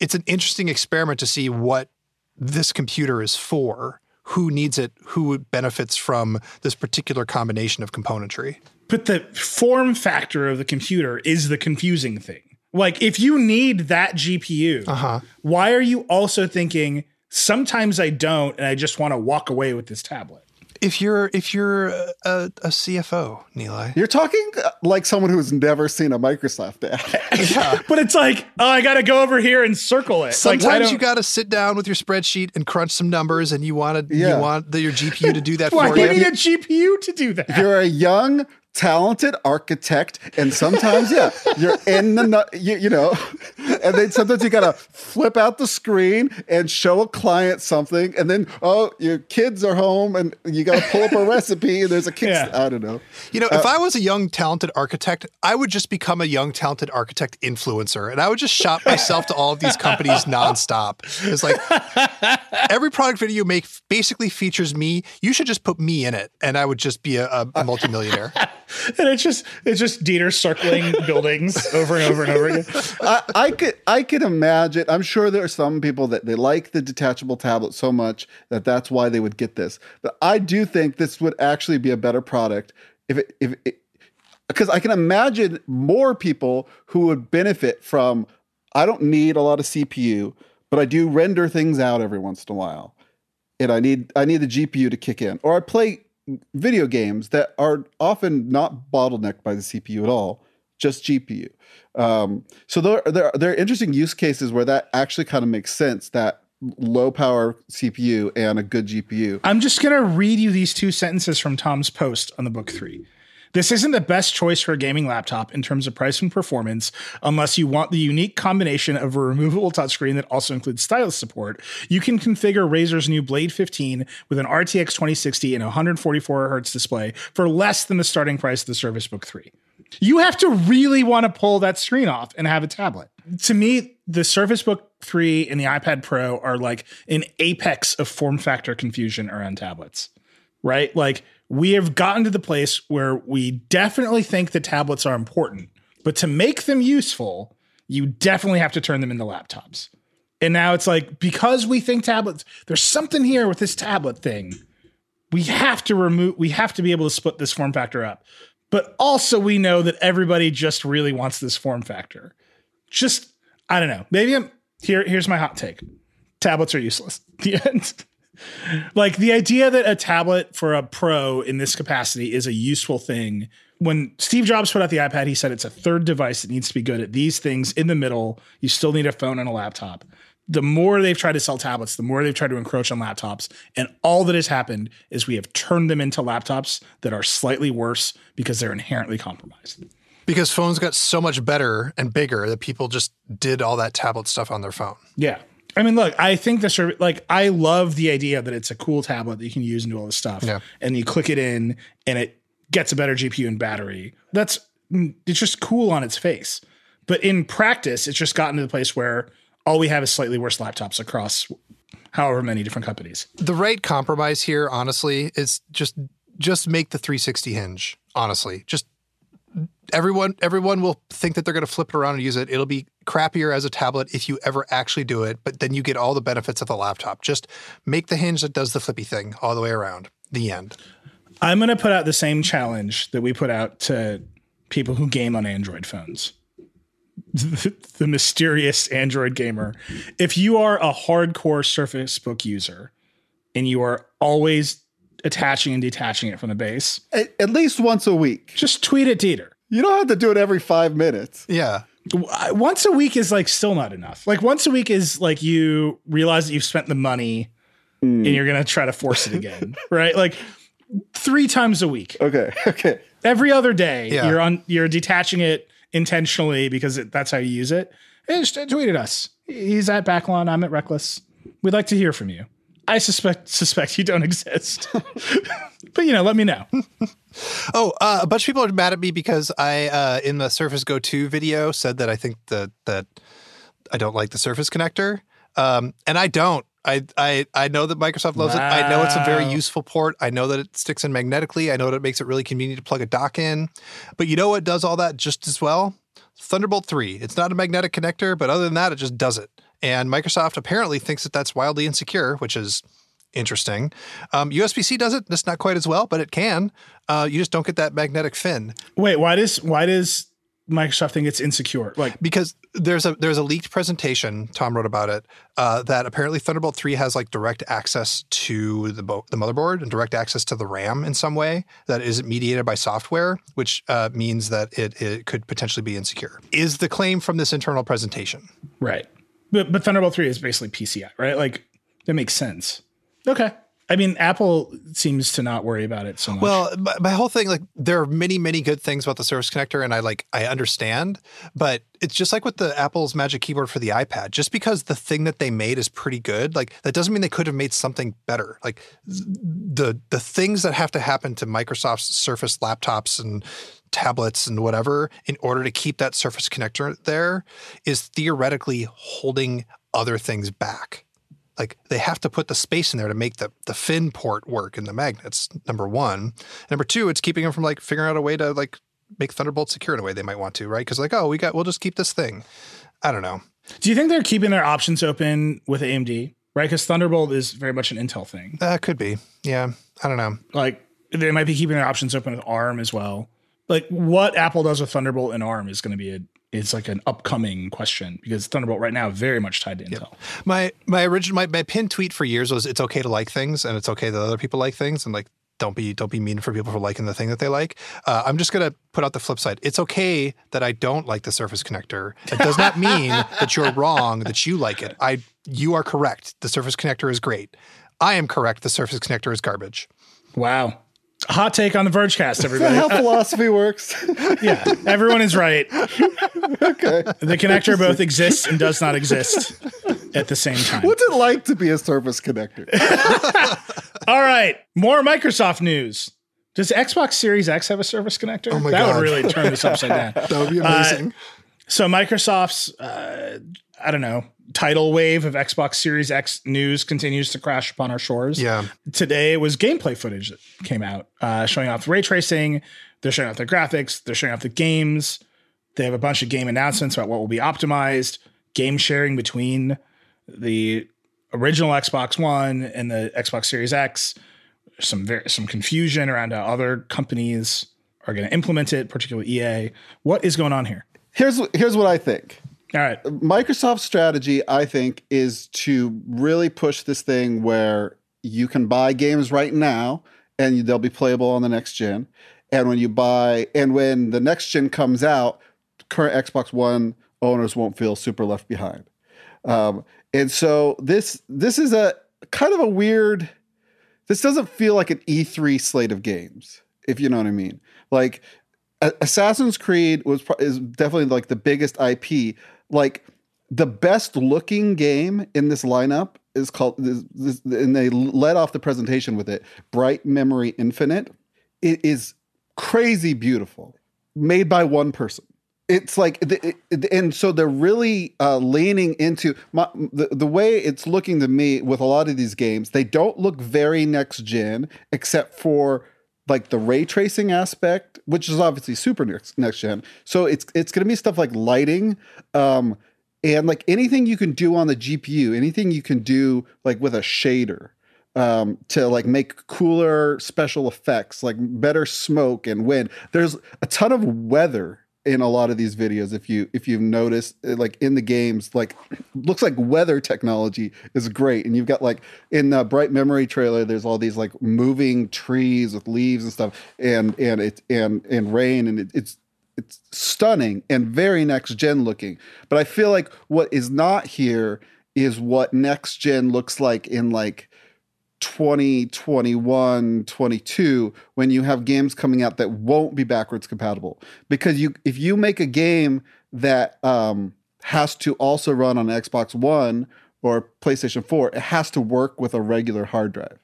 it's an interesting experiment to see what this computer is for who needs it, who benefits from this particular combination of componentry. But the form factor of the computer is the confusing thing. Like, if you need that GPU, Uh-huh. why are you also thinking sometimes I don't and I just want to walk away with this tablet? If you're if you're a, a, CFO, Nilay, You're talking uh, like someone who's never seen a Microsoft ad. But it's like, oh, I got to go over here and circle it. Sometimes don't- you got to sit down with your spreadsheet and crunch some numbers, and you want to Yeah. you want the, your GPU to do that Why for do you. you need a GPU to do that? You're a young, talented architect, and sometimes, yeah, you're in the, nu- you, you know, and then sometimes you gotta flip out the screen and show a client something, and then, oh, your kids are home, and you gotta pull up a recipe, and there's a kid Yeah. I don't know. You know, if uh, I was a young, talented architect, I would just become a young, talented architect influencer, and I would just shop myself to all of these companies nonstop. It's like every product video you make basically features me. You should just put me in it, and I would just be a, a, a multimillionaire. And it's just it's just Dieter circling buildings over and over and over again. I, I could I could imagine. I'm sure there are some people that they like the detachable tablet so much that that's why they would get this. But I do think this would actually be a better product if it if it because I can imagine more people who would benefit from. I don't need a lot of CPU, but I do render things out every once in a while, and I need I need the GPU to kick in, or I play video games that are often not bottlenecked by the CPU at all, just GPU. Um, so there, there, there are interesting use cases where that actually kind of makes sense. That low power CPU and a good GPU. I'm just gonna read you these two sentences from Tom's post on the book three. This isn't the best choice for a gaming laptop in terms of price and performance, unless you want the unique combination of a removable touchscreen that also includes stylus support. You can configure Razer's new Blade 15 with an RTX 2060 and a 144 hertz display for less than the starting price of the Surface Book 3. You have to really want to pull that screen off and have a tablet. To me, the Surface Book 3 and the iPad Pro are like an apex of form factor confusion around tablets, right? Like we have gotten to the place where we definitely think the tablets are important, but to make them useful, you definitely have to turn them into laptops. And now it's like because we think tablets, there's something here with this tablet thing. We have to remove we have to be able to split this form factor up. But also we know that everybody just really wants this form factor. Just I don't know. Maybe I'm here here's my hot take. Tablets are useless. The end. Like the idea that a tablet for a pro in this capacity is a useful thing. When Steve Jobs put out the iPad, he said it's a third device that needs to be good at these things in the middle. You still need a phone and a laptop. The more they've tried to sell tablets, the more they've tried to encroach on laptops. And all that has happened is we have turned them into laptops that are slightly worse because they're inherently compromised. because phones got so much better and bigger that people just did all that tablet stuff on their phone. Yeah. I mean, look, I think the service, like, I love the idea that it's a cool tablet that you can use and do all this stuff. Yeah. And you click it in and it gets a better GPU and battery. That's, mm, it's just cool on its face. But in practice, it's just gotten to the place where all we have is slightly worse laptops across however many different companies. The right compromise here, honestly, is just just make the 360 hinge. Honestly, just everyone everyone will think that they're going to flip it around and use it. It'll be crappier as a tablet if you ever actually do it, but then you get all the benefits of the laptop. Just make the hinge that does the flippy thing all the way around. The end. I'm going to put out the same challenge that we put out to people who game on Android phones. The, the mysterious Android gamer. If you are a hardcore Surface Book user and you are always attaching and detaching it from the base, At, at least once a week. just tweet at Dieter. You don't have to do it every five minutes. Yeah. Uh, once a week is like still not enough. Like once a week is like you realize that you've spent the money hmm. and you're going to try to force it again, right? Like three times a week. Okay. Okay. every other day Yeah. you're on you're detaching it intentionally because it, that's how you use it hey, just tweet at us he's at backlon i'm at reckless we'd like to hear from you i suspect suspect you don't exist but you know let me know Oh, uh, a bunch of people are mad at me because I, uh, in the Surface Go 2 video, said that I think that that I don't like the Surface connector, um, and I don't. I, I I know that Microsoft loves it. I know it's a very useful port. I know that it sticks in magnetically. I know that it makes it really convenient to plug a dock in. But you know what does all that just as well? Thunderbolt 3. It's not a magnetic connector, but other than that, it just does it. And Microsoft apparently thinks that that's wildly insecure, which is interesting. Um, USB C does it. It's not quite as well, but it can. Uh, you just don't get that magnetic fin Wait, why does why does Microsoft think it's insecure? Like, because there's a there's a leaked presentation. Tom wrote about it uh, that apparently Thunderbolt three has like direct access to the bo- the motherboard and direct access to the RAM in some way that isn't mediated by software, which uh, means that it, it could potentially be insecure. Is the claim from this internal presentation? right? But but Thunderbolt three is basically PCI, right? Like that makes sense. Okay. I mean, Apple seems to not worry about it so much. Well, my, whole thing, like, there are many, many good things about the Surface Connector, and I like, I understand, but it's just like with the Apple's Magic Keyboard for the iPad. Just because the thing that they made is pretty good, like, that doesn't mean they could have made something better. Like, the the things that have to happen to Microsoft's Surface laptops and tablets and whatever in order to keep that Surface Connector there is theoretically holding other things back like they have to put the space in there to make the the fin port work in the magnets number one. Number two it's keeping them from like figuring out a way to like make thunderbolt secure in a way they might want to right? Because like oh we got we'll just keep this thing. I don't know. Do you think they're keeping their options open with AMD? Right, because Thunderbolt is very much an Intel thing. Uh, that could be. Yeah. I don't know. Like they might be keeping their options open with ARM as well. Like what Apple does with Thunderbolt and ARM is going to be a it's like an upcoming question because Thunderbolt right now very much tied to Intel. my my original my, my pin tweet for years was it's okay to like things and it's okay that other people like things and like don't be don't be mean for people for liking the thing that they like. Uh, I'm just gonna put out the flip side. It's okay that I don't like the Surface Connector. It does not mean that you're wrong that you like it. I you are correct. The Surface Connector is great. I am correct. The Surface Connector is garbage. Wow. Hot take on the Vergecast, everybody. how philosophy works. yeah, everyone is right. okay. The connector both exists and does not exist at the same time. What's it like to be a Surface Connector? All right, more Microsoft news. Does Xbox Series X have a Surface connector? Oh my that God. would really turn this upside down. That would be amazing. So Microsoft's, uh, I don't know, tidal wave of Xbox Series X news continues to crash upon our shores. yeah. Today it was gameplay footage that came out, uh, showing off ray tracing. They're showing off their graphics. They're showing off the games. They have a bunch of game announcements about what will be optimized, game sharing between the original Xbox One and the Xbox Series X. Some very, some confusion around how other companies are going to implement it, particularly EA. What is going on here? Here's here's what I think. All right. Microsoft's strategy, I think, is to really push this thing where you can buy games right now and they'll be playable on the next gen. And when you buy, and when the next gen comes out, current Xbox One owners won't feel super left behind. Um, and so this this is a kind of a weird. This doesn't feel like an E3 slate of games, if you know what I mean. Like Assassin's Creed was is definitely like the biggest IP. Like the best looking game in this lineup is called this, this, and they led off the presentation with it. Bright Memory Infinite. It is crazy beautiful, made by one person. It's like, the, it, and so they're really uh, leaning into my, the the way it's looking to me with a lot of these games. They don't look very next gen, except for like the ray tracing aspect, which is obviously super next, next gen. So it's it's going to be stuff like lighting, um, and like anything you can do on the GPU, anything you can do like with a shader um, to like make cooler special effects, like better smoke and wind. There's a ton of weather in a lot of these videos. If you if you've noticed, uh, like in the games, like looks like weather technology is great. And you've got like in the Bright Memory trailer, there's all these like moving trees with leaves and stuff, and and it and and rain, and it, it's it's stunning and very next gen looking. But I feel like what is not here is what next gen looks like in like 2021 22 when you have games coming out that won't be backwards compatible. Because you if you make a game that um, has to also run on xbox one or playstation 4 it has to work with a regular hard drive.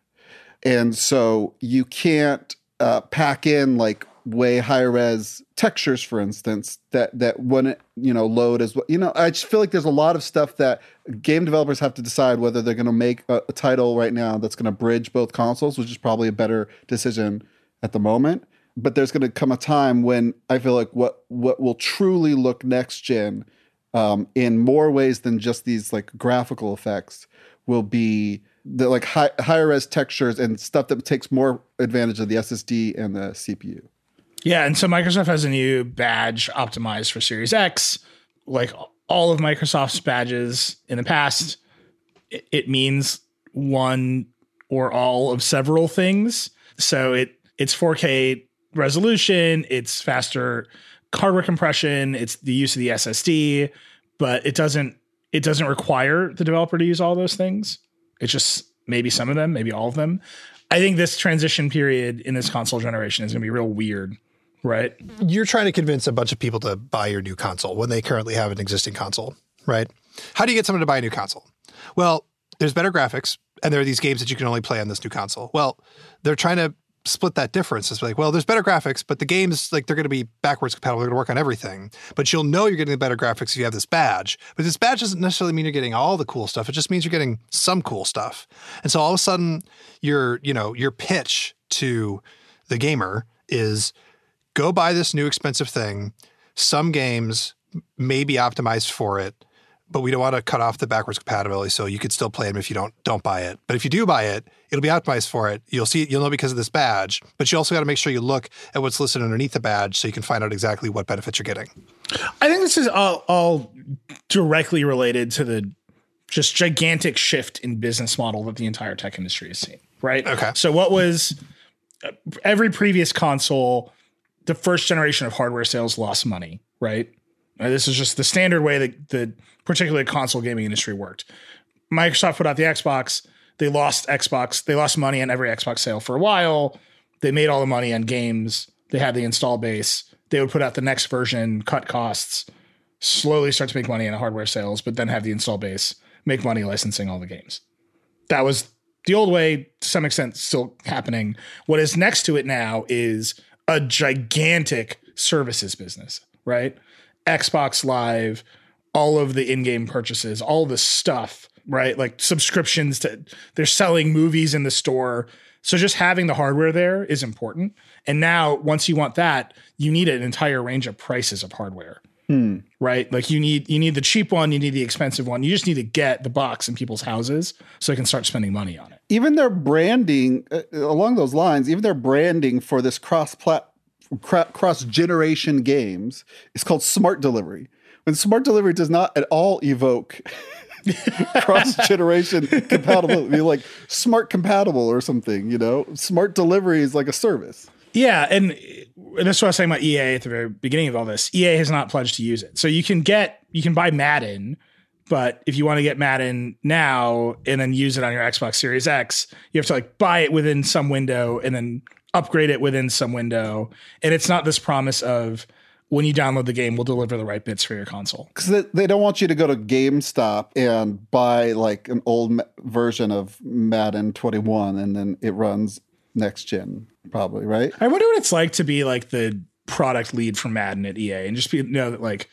And so you can't uh, pack in like way higher res textures for instance that that wouldn't you know load as well you know i just feel like there's a lot of stuff that game developers have to decide whether they're going to make a, a title right now that's going to bridge both consoles which is probably a better decision at the moment but there's going to come a time when i feel like what what will truly look next gen um, in more ways than just these like graphical effects will be the like high, higher res textures and stuff that takes more advantage of the SSD and the CPU. Yeah, and so Microsoft has a new badge optimized for Series X. Like all of Microsoft's badges in the past, it, means one or all of several things. So it it's 4K resolution, it's faster hardware compression, it's the use of the SSD, but it doesn't it doesn't require the developer to use all those things. It's just maybe some of them, maybe all of them. I think this transition period in this console generation is going to be real weird, right? You're trying to convince a bunch of people to buy your new console when they currently have an existing console, right? How do you get someone to buy a new console? Well, there's better graphics, and there are these games that you can only play on this new console. Well, they're trying to split that difference. It's like, well, there's better graphics, but the games like they're going to be backwards compatible. They're going to work on everything. But you'll know you're getting the better graphics if you have this badge. But this badge doesn't necessarily mean you're getting all the cool stuff. It just means you're getting some cool stuff. And so all of a sudden, your you know your pitch to the gamer is go buy this new expensive thing. Some games may be optimized for it but we don't want to cut off the backwards compatibility. So you could still play them if you don't don't buy it. But if you do buy it, it'll be optimized for it. You'll see you'll know because of this badge. But you also got to make sure you look at what's listed underneath the badge so you can find out exactly what benefits you're getting. I think this is all, all directly related to the just gigantic shift in business model that the entire tech industry has seen. Right. Okay. So what was uh, every previous console, the first generation of hardware sales lost money. Right. Uh, this is just the standard way that the particularly console gaming industry worked. Microsoft put out the Xbox. They lost Xbox. They lost money on every Xbox sale for a while. They made all the money on games. They had the install base. They would put out the next version, cut costs, slowly start to make money on hardware sales, but then have the install base, make money licensing all the games. That was the old way, to some extent, still happening. What is next to it now is a gigantic services business, right? Xbox Live, all of the in-game purchases, all the stuff, right? Like subscriptions to they're selling movies in the store. So just having the hardware there is important. And now once you want that, you need an entire range of prices of hardware. Hmm. Right? Like you need you need the cheap one, you need the expensive one. You just need to get the box in people's houses so they can start spending money on it. Even their branding uh, along those lines, even their branding for this cross plat cross generation games is called smart delivery. When smart delivery does not at all evoke cross generation compatibility, like smart compatible or something, you know, smart delivery is like a service. Yeah, and that's what I was saying about EA at the very beginning of all this. EA has not pledged to use it, so you can get you can buy Madden, but if you want to get Madden now and then use it on your Xbox Series X, you have to like buy it within some window and then upgrade it within some window. And it's not this promise of when you download the game, we'll deliver the right bits for your console. Because they, they, don't want you to go to GameStop and buy like an old version of Madden 21 and then it runs next gen, probably, right? I wonder what it's like to be like the product lead for Madden at EA and just be know that like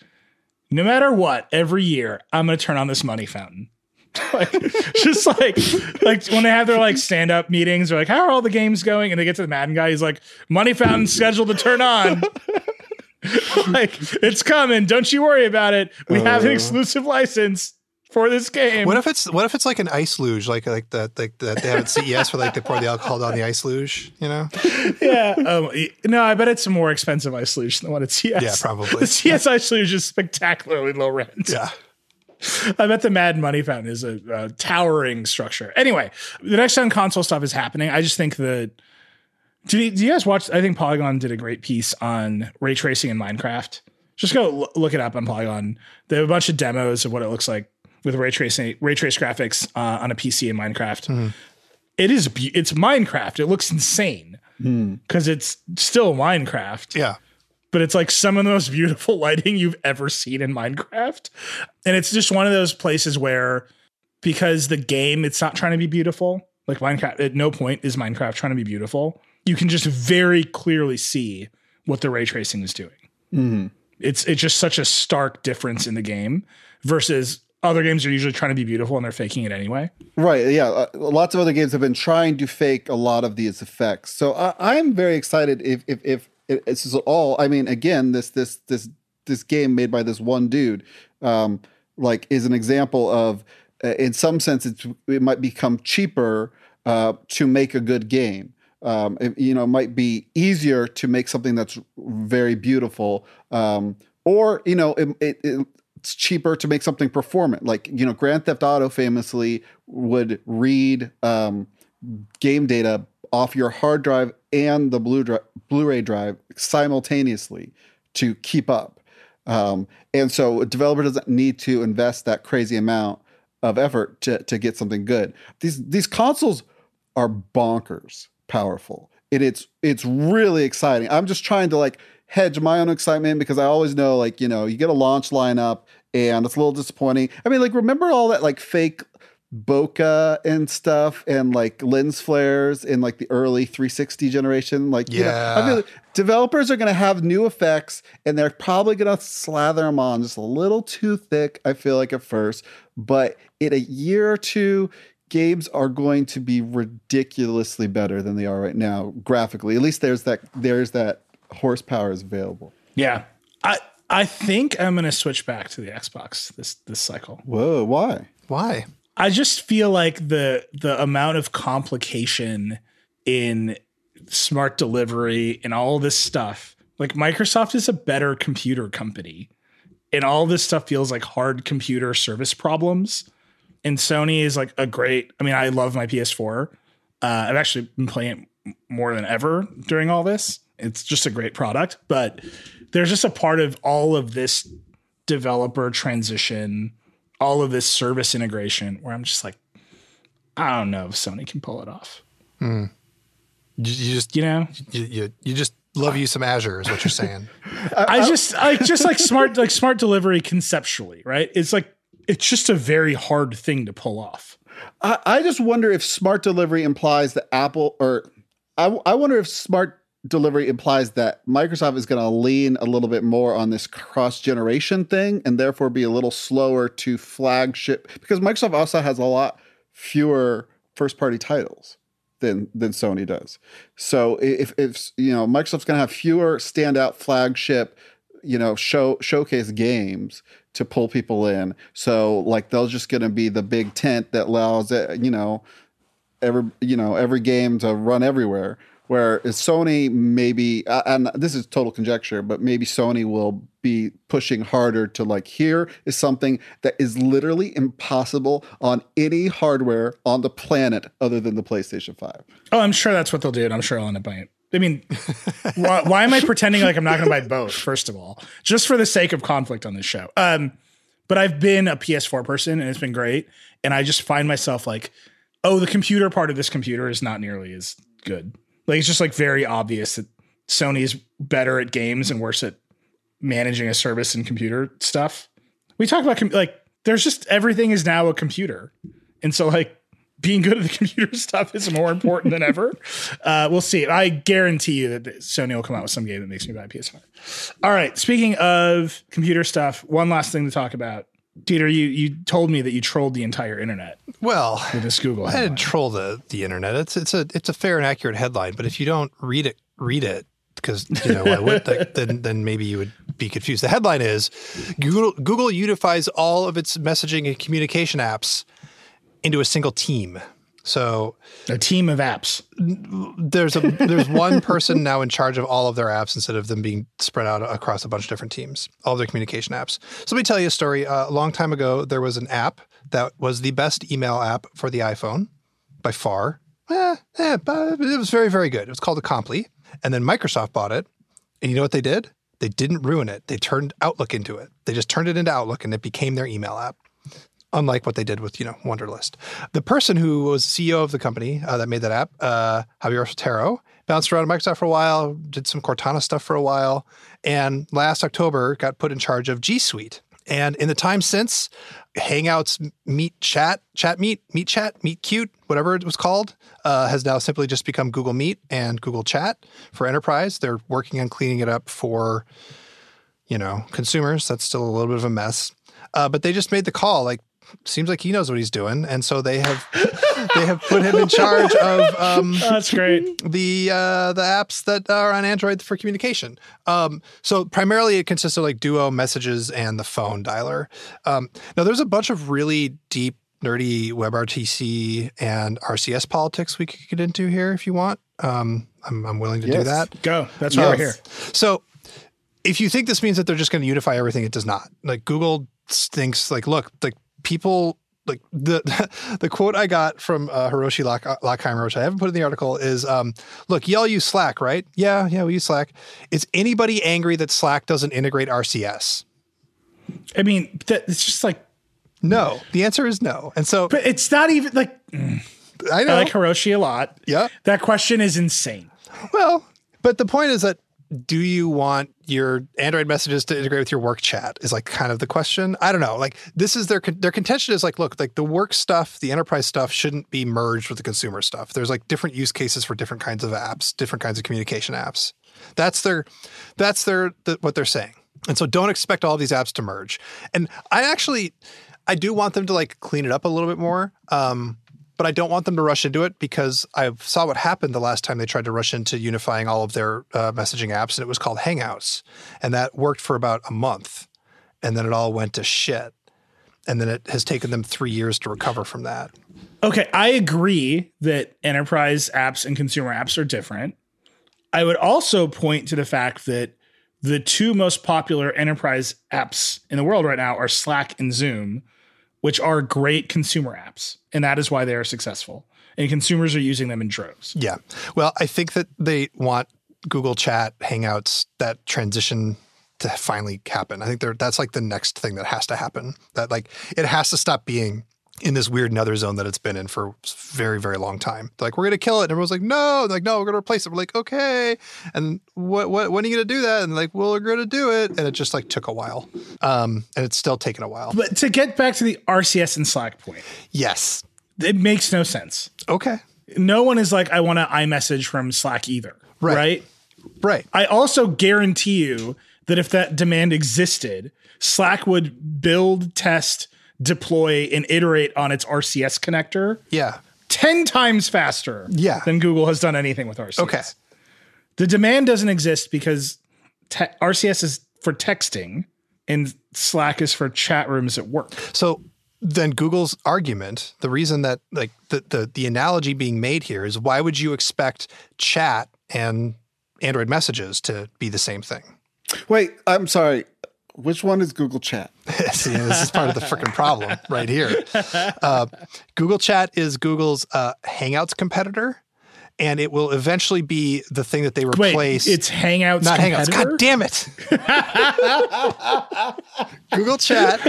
no matter what, every year I'm gonna turn on this money fountain. like just like like when they have their like stand up meetings, they're like, "How are all the games going?" And they get to the Madden guy, he's like, "Money fountain scheduled to turn on." like it's coming. Don't you worry about it. We uh, have an exclusive license for this game. What if it's what if it's like an ice luge, like like the like the, they have at CES where like they pour the alcohol down the ice luge, you know? yeah. Um, no, I bet it's a more expensive ice luge than what it's CES. Yeah, probably. The CES ice luge is spectacularly low rent. Yeah. I bet the Mad Money Fountain is a, a, towering structure. Anyway, the next gen console stuff is happening. I just think that. Do you, do you guys watch? I think Polygon did a great piece on ray tracing in Minecraft. Just go l- look it up on Polygon. They have a bunch of demos of what it looks like with ray tracing, ray trace graphics uh, on a PC in Minecraft. Mm-hmm. It is it's Minecraft. It looks insane because mm. it's still Minecraft. Yeah but it's like some of the most beautiful lighting you've ever seen in Minecraft. And it's just one of those places where because the game it's not trying to be beautiful, like Minecraft at no point is Minecraft trying to be beautiful. You can just very clearly see what the ray tracing is doing. Mm-hmm. It's it's just such a stark difference in the game versus other games are usually trying to be beautiful and they're faking it anyway. Right. Yeah. Uh, lots of other games have been trying to fake a lot of these effects. So I, am very excited if if if it, it's all. I mean, again, this this this this game made by this one dude, um, like, is an example of uh, in some sense, it's, it might become cheaper uh, to make a good game. Um, it, you know, it might be easier to make something that's very beautiful, um, or you know, it, it, it's cheaper to make something performant. Like you know, Grand Theft Auto famously would read um, game data off your hard drive and the Blu Blu-ray drive simultaneously to keep up. Um, and so a developer doesn't need to invest that crazy amount of effort to, to get something good. These these consoles are bonkers powerful. And it's it's really exciting. I'm just trying to like hedge my own excitement because I always know like, you know, you get a launch lineup and it's a little disappointing. I mean, like remember all that like fake bokeh and stuff and like lens flares in like the early 360 generation? Like yeah you know, I feel like developers are going to have new effects and they're probably going to slather them on just a little too thick i feel like at first. But in a year or two games are going to be ridiculously better than they are right now graphically. At least there's that there's that horsepower is available yeah i i think i'm going to switch back to the xbox this this cycle whoa why why I just feel like the the amount of complication in smart delivery and all this stuff. Like Microsoft is a better computer company. And all this stuff feels like hard computer service problems. And Sony is like a great, I mean, I love my PS4. Uh, I've actually been playing it more than ever during all this. It's just a great product, but there's just a part of all of this developer transition all of this service integration where I'm just like, I don't know if Sony can pull it off. Hmm. You, you, just, you know, you, you, you just love you some Azure is what you're saying. I just, I just like smart, like smart delivery conceptually, right? It's like, it's just a very hard thing to pull off. I, I just wonder if smart delivery implies that Apple or I, I wonder if smart delivery implies that Microsoft is going to lean a little bit more on this cross generation thing and therefore be a little slower to flagship because Microsoft also has a lot fewer first party titles than than Sony does. So if if you know Microsoft's going to have fewer standout flagship you know show showcase games to pull people in. So like they're just going to be the big tent that allows it, you know every you know every game to run everywhere where Sony maybe, and this is total conjecture, but maybe Sony will be pushing harder to like here is something that is literally impossible on any hardware on the planet other than the PlayStation 5. Oh, I'm sure that's what they'll do, and I'm sure I'll end up buying it. I mean, why, why, am I pretending like I'm not going to buy both? First of all, just for the sake of conflict on this show. Um, but I've been a PS4 person, and it's been great. And I just find myself like, oh, the computer part of this computer is not nearly as good. Like it's just like very obvious that Sony is better at games and worse at managing a service and computer stuff. We talk about com- like there's just everything is now a computer, and so like being good at the computer stuff is more important than ever. Uh, we'll see. I guarantee you that Sony will come out with some game that makes me buy a PS5. All right. Speaking of computer stuff, one last thing to talk about. Dieter, you you told me that you trolled the entire internet. Well, with this Google, headline. I didn't troll the the internet. It's it's a it's a fair and accurate headline, but if you don't read it, read it because you know I would, then then maybe you would be confused. The headline is Google Google unifies all of its messaging and communication apps into a single team. So a team of apps. There's a there's one person now in charge of all of their apps instead of them being spread out across a bunch of different teams, all of their communication apps. So let me tell you a story. Uh, a long time ago, there was an app that was the best email app for the iPhone by far. Eh, eh, but it was very very good. It was called Acompli, and then Microsoft bought it. And you know what they did? They didn't ruin it. They turned Outlook into it. They just turned it into Outlook, and it became their email app unlike what they did with you know Wunderlist. The person who was CEO of the company uh, that made that app, uh, Javier Soltero, bounced around Microsoft for a while, did some Cortana stuff for a while, and last October got put in charge of G Suite. And in the time since, Hangouts, Meet Chat, Chat Meet, Meet Chat, Meet Cute, whatever it was called, uh, has now simply just become Google Meet and Google Chat for enterprise. They're working on cleaning it up for, you know, consumers. That's still a little bit of a mess. Uh, but they just made the call like seems like he knows what he's doing, and so they have they have put him in charge of. Um, That's great. The uh, the apps that are on Android for communication. Um, so primarily, it consists of like Duo, Messages, and the phone dialer. Um, now, there's a bunch of really deep nerdy WebRTC and RCS politics we could get into here if you want. Um, I'm, I'm willing to do that. Go. That's why we're here. So if you think this means that they're just going to unify everything, it does not. Like Google thinks like, look, like people like the the quote I got from uh, Hiroshi Lock, Lockheimer, which I haven't put in the article, is um, look, y'all use Slack, right? Yeah, yeah, we use Slack. Is anybody angry that Slack doesn't integrate RCS? I mean, that, it's just like, No. The answer is no. And so but it's not even like, I know I like Hiroshi a lot. Yeah. That question is insane. Well, but the point is that do you want your Android messages to integrate with your work chat? Is like kind of the question. I don't know. Like this is their their contention is like, look, like the work stuff, the enterprise stuff shouldn't be merged with the consumer stuff. There's like different use cases for different kinds of apps, different kinds of communication apps. That's their that's their the, what they're saying. And so don't expect all these apps to merge. And I actually I do want them to like clean it up a little bit more. Um, but I don't want them to rush into it because I saw what happened the last time they tried to rush into unifying all of their uh, messaging apps, and it was called Hangouts, and that worked for about a month, and then it all went to shit, and then it has taken them three years to recover from that. Okay, I agree that enterprise apps and consumer apps are different. I would also point to the fact that the two most popular enterprise apps in the world right now are Slack and Zoom, which are great consumer apps, and that is why they are successful. And consumers are using them in droves. Yeah, well, I think that they want Google Chat, Hangouts, that transition to finally happen. I think that's like the next thing that has to happen. That like it has to stop being in this weird nether zone that it's been in for very, very long time. They're like, we're gonna kill it. And everyone's like, no, They're like, no, we're gonna replace it. We're like, okay. And what what when are you gonna do that? And like, well, we're gonna do it. And it just like took a while. Um, and it's still taking a while. But to get back to the RCS and Slack point, Yes. it makes no sense. Okay. No one is like, I want to iMessage from Slack either. Right. right? Right. I also guarantee you that if that demand existed, Slack would build, test, deploy, and iterate on its RCS connector Yeah. 10 times faster Yeah. than Google has done anything with RCS. Okay. The demand doesn't exist because te- RCS is for texting and Slack is for chat rooms at work. So then Google's argument, the reason that like the, the the analogy being made here is why would you expect chat and Android messages to be the same thing? Wait, I'm sorry. Which one is Google Chat? See, this is part of the freaking problem right here. Uh, Google Chat is Google's uh, Hangouts competitor, and it will eventually be the thing that they Wait, replace. it's Hangouts not Hangouts. God damn it! Google Chat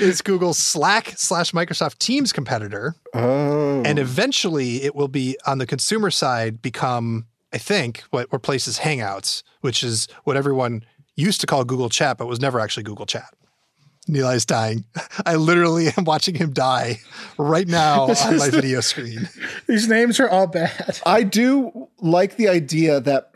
is Google's Slack slash Microsoft Teams competitor. Oh, and eventually it will be on the consumer side become i think what replaces hangouts which is what everyone used to call google chat but was never actually google chat Nilay is dying. I literally am watching him die right now on my video screen. These names are all bad. I do like the idea that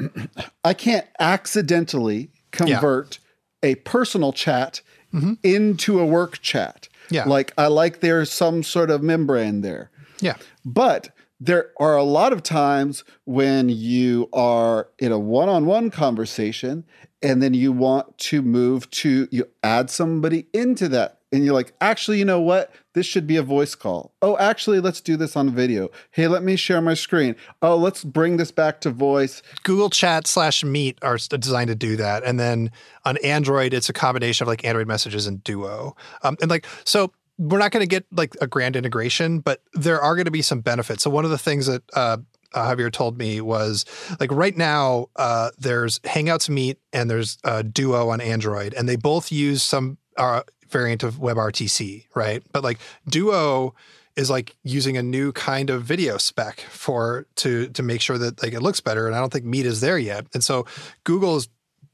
I can't accidentally convert a personal chat mm-hmm. into a work chat. Yeah. Like I like there's some sort of membrane there. Yeah. But there are a lot of times when you are in a one-on-one conversation and then you want to move to you add somebody into that and you're like actually you know what? This should be a voice call. Oh actually let's do this on video. Hey let me share my screen. Oh let's bring this back to voice. Google Chat slash Meet are designed to do that, and then on Android, it's a combination of like Android messages and Duo, um, and like so. We're not going to get like a grand integration, but there are going to be some benefits. So one of the things that uh, uh, Javier told me was like right now uh, there's Hangouts Meet and there's uh, Duo on Android, and they both use some uh, variant of WebRTC, right? But like Duo is like using a new kind of video spec for to to make sure that like it looks better and I don't think Meet is there yet. And so Google's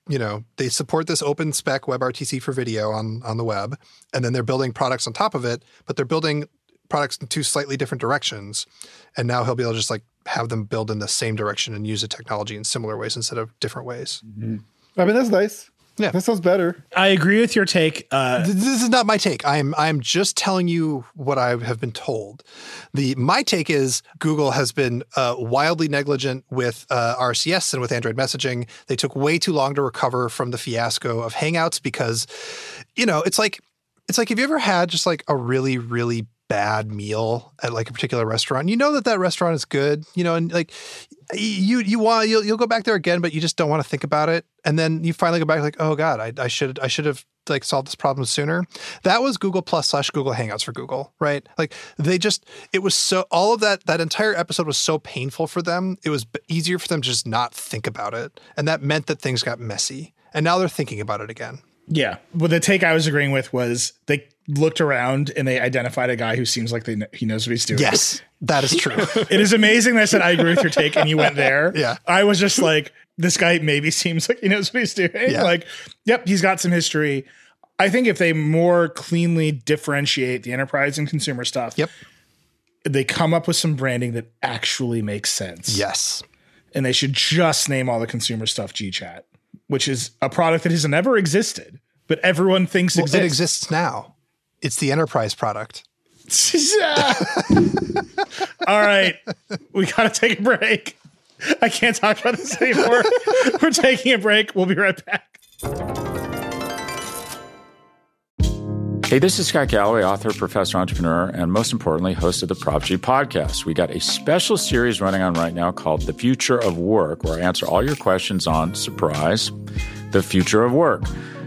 you know, they support this open spec WebRTC for video on on the web and then they're building products on top of it, but they're building products in two slightly different directions. And now he'll be able to just like have them build in the same direction and use the technology in similar ways instead of different ways. Mm-hmm. i mean that's nice Yeah. that sounds better I agree with your take. Uh, Th- This is not my take. I'm I'm just telling you what I have been told. The my take is Google has been uh, wildly negligent with uh, RCS and with Android messaging. They took way too long to recover from the fiasco of Hangouts because, you know, it's like it's like have you ever had just like a really really bad meal at like a particular restaurant, you know that that restaurant is good, you know, and like you you want you'll you'll go back there again, but you just don't want to think about it, and then you finally go back like, oh god, I, I should I should have like solved this problem sooner. That was Google Plus slash Google Hangouts for Google, right? Like they just it was so all of that that entire episode was so painful for them. It was easier for them to just not think about it, and that meant that things got messy. And now they're thinking about it again. Yeah. Well, the take I was agreeing with was they looked around and they identified a guy who seems like they he knows what he's doing. Yes, that is true. It is amazing that I said I agree with your take and you went there. Yeah. I was just like, this guy maybe seems like he knows what he's doing. Yeah. Like, yep, he's got some history. I think if they more cleanly differentiate the enterprise and consumer stuff, Yep. they come up with some branding that actually makes sense. yes. And they should just name all the consumer stuff GChat, which is a product that has never existed, but everyone thinks Well, exists. it exists now. It's the enterprise product. All right. We got to take a break. I can't talk about this anymore. We're taking a break. We'll be right back. Hey, this is Scott Galloway, author, professor, entrepreneur, and most importantly, host of the Prop G podcast. We got a special series running on right now called The Future of Work, where I answer all your questions on surprise, the future of work.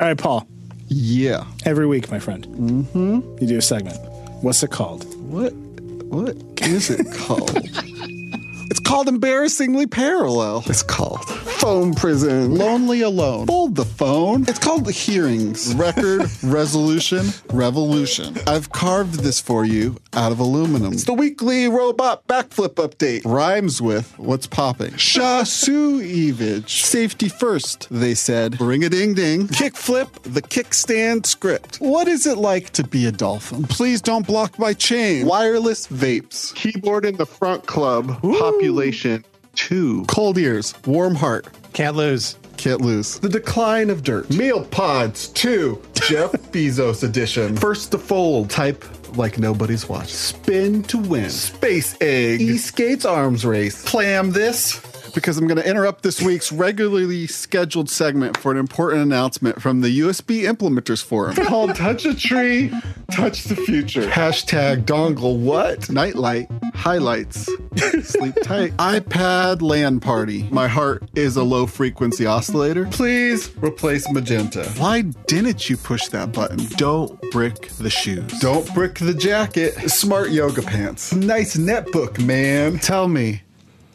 All right, Paul. Yeah. Every week, my friend, mm-hmm. you do a segment. What's it called? What? What is it called? it's called embarrassingly parallel. It's called phone prison. Lonely alone. Fold the phone. It's called the hearings. Record resolution revolution. I've carved this for you out of aluminum. It's the weekly robot backflip update. Rhymes with what's popping. Shasu Evage. Safety first, they said. Ring a ding ding. Kickflip, the kickstand script. What is it like to be a dolphin? Please don't block my chain. Wireless vapes. Keyboard in the front club. Population two. Cold ears. Warm heart. Can't lose. Can't lose. The decline of dirt. Meal pods two. Jeff Bezos edition. First to fold. Type like nobody's watching. Spin to win. Space egg. E skates arms race. Clam this. Because I'm going to interrupt this week's regularly scheduled segment for an important announcement from the USB Implementers Forum called Touch a Tree, Touch the Future. Hashtag dongle what? Nightlight highlights. Sleep tight. iPad LAN party. My heart is a low frequency oscillator. Please replace magenta. Why didn't you push that button? Don't brick the shoes. Don't brick the jacket. Smart yoga pants. Nice netbook, man. Tell me.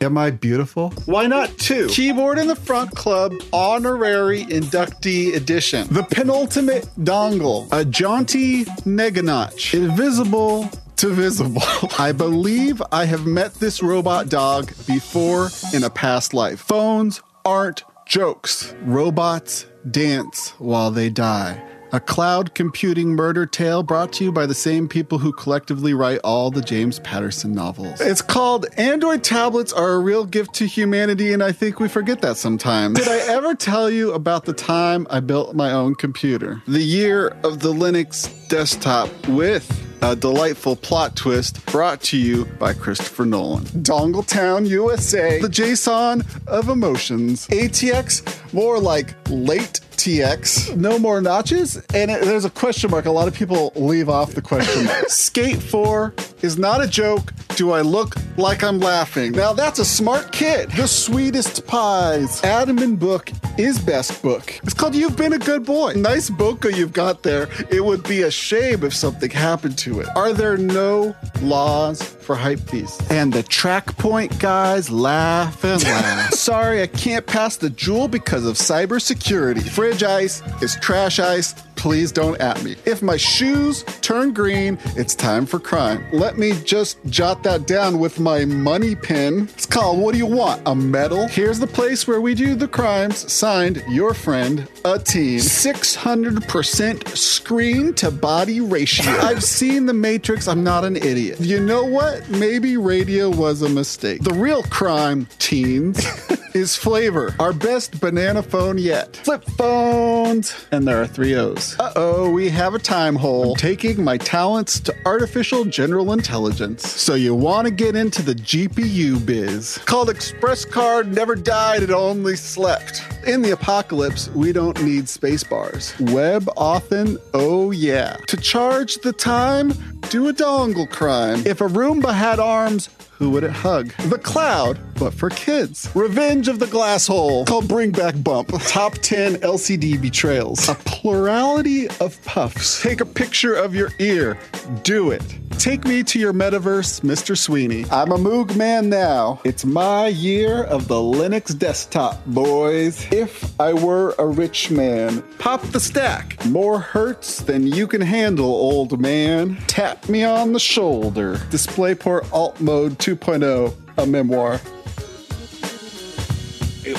Am I beautiful? Why not two? Keyboard in the front club, honorary inductee edition. The penultimate dongle, a jaunty neganotch, invisible to visible. I believe I have met this robot dog before in a past life. Phones aren't jokes. Robots dance while they die. A cloud computing murder tale brought to you by the same people who collectively write all the James Patterson novels. It's called Android Tablets Are a Real Gift to Humanity, and I think we forget that sometimes. Did I ever tell you about the time I built my own computer? The year of the Linux desktop with a delightful plot twist brought to you by Christopher Nolan. Dongletown, USA, the JSON of emotions. ATX, more like late TX. No more notches? And it, there's a question mark. A lot of people leave off the question mark. Skate 4 is not a joke. Do I look like I'm laughing. Now that's a smart kid. The sweetest pies. Adam and Book is best book. It's called You've Been a Good Boy. Nice book you've got there. It would be a shame if something happened to it. Are there no laws for hype feasts? And the track point guys laugh and laugh. Sorry, I can't pass the jewel because of cybersecurity. Fridge ice is trash ice. Please don't at me. If my shoes turn green, it's time for crime. Let me just jot that down with my money pin. It's called What Do You Want? A medal? Here's the place where we do the crimes. Signed, your friend, a teen. 600% screen to body ratio. I've seen The Matrix. I'm not an idiot. You know what? Maybe radio was a mistake. The real crime, teens. is flavor. Our best banana phone yet. Flip phones. And there are three O's. Uh oh, we have a time hole. I'm taking my talents to artificial general intelligence. So you want to get into the GPU biz. Called Express Card never died, it only slept. In the apocalypse, we don't need space bars. Web often, oh yeah. To charge the time, do a dongle crime. If a Had arms, who would it hug? The cloud, but for kids. Revenge of the glass hole, called Bring Back Bump. Top 10 LCD betrayals. A plurality of puffs. Take a picture of your ear. Do it. Take me to your metaverse, Mr. Sweeney. I'm a Moog man now. It's my year of the Linux desktop, boys. If I were a rich man, pop the stack. More hurts than you can handle, old man. Tap me on the shoulder. DisplayPort Alt Mode 2.0, a memoir.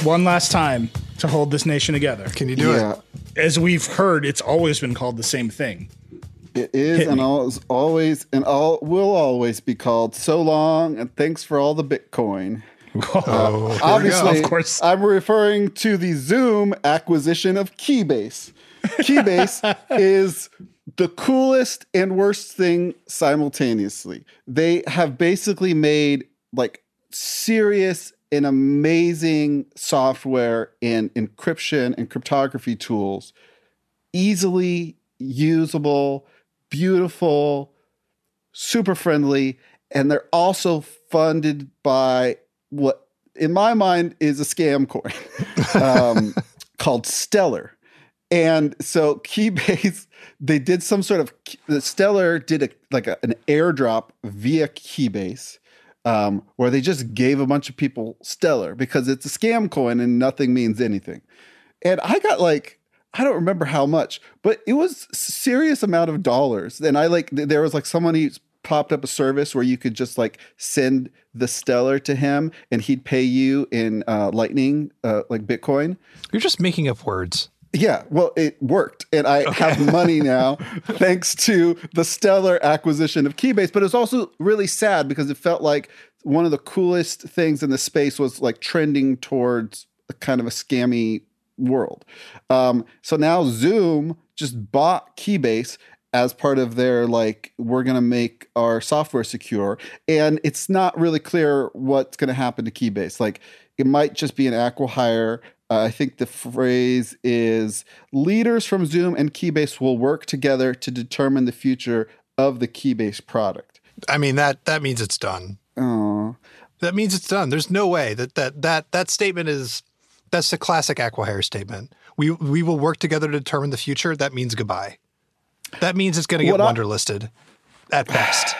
One last time to hold this nation together. Can you do yeah. it? As we've heard, it's always been called the same thing. It is Hit and always, always and all will always be called so long and thanks for all the Bitcoin. Oh, uh, Obviously, Of course. I'm referring to the Zoom acquisition of Keybase. Keybase is the coolest and worst thing simultaneously. They have basically made like serious and amazing software and encryption and cryptography tools easily usable, beautiful, super friendly, and they're also funded by what, in my mind, is a scam coin um, called Stellar. And so Keybase, they did some sort of Stellar did a like a, an airdrop via Keybase, um, where they just gave a bunch of people Stellar because it's a scam coin and nothing means anything. And I got like I don't remember how much, but it was serious amount of dollars. And I like there was like someone who popped up a service where you could just like send the stellar to him and he'd pay you in uh, lightning uh, like bitcoin You're just making up words. Yeah well it worked and i have money now thanks to the stellar acquisition of keybase but it's also really sad because it felt like one of the coolest things in the space was like trending towards a kind of a scammy world. Um, so now zoom just bought keybase as part of their like we're going to make our software secure and it's not really clear what's going to happen to keybase. Like it might just be an acquihire uh, i think the phrase is leaders from zoom and keybase will work together to determine the future of the keybase product I mean that that means it's done. oh That means it's done. There's no way that that that that statement is that's the classic acquihire statement. We we will work together to determine the future. That means goodbye. That means it's going to get What I- Wunderlisted at best.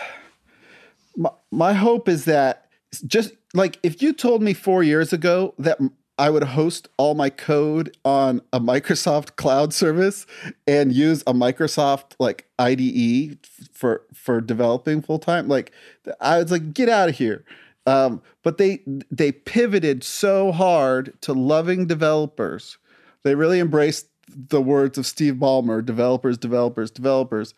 my, my hope is that just like if you told me four years ago that I would host all my code on a Microsoft cloud service and use a Microsoft like IDE for for developing full time, like I was like, get out of here. Um, but they they pivoted so hard to loving developers. They really embraced the words of Steve Ballmer: developers, developers, developers.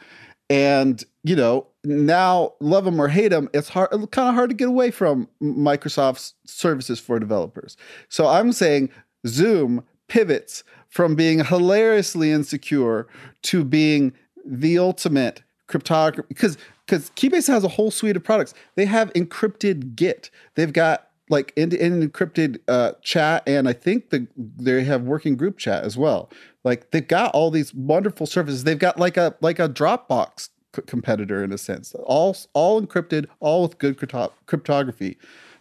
And you know, now love them or hate them, it's hard, kind of hard to get away from Microsoft's services for developers. So I'm saying Zoom pivots from being hilariously insecure to being the ultimate cryptography because because Keybase has a whole suite of products. They have encrypted Git. They've got like end-to-end encrypted uh, chat, and I think the they have working group chat as well. Like they've got all these wonderful services. They've got like a like a Dropbox c- competitor in a sense. All all encrypted, all with good crypto- cryptography.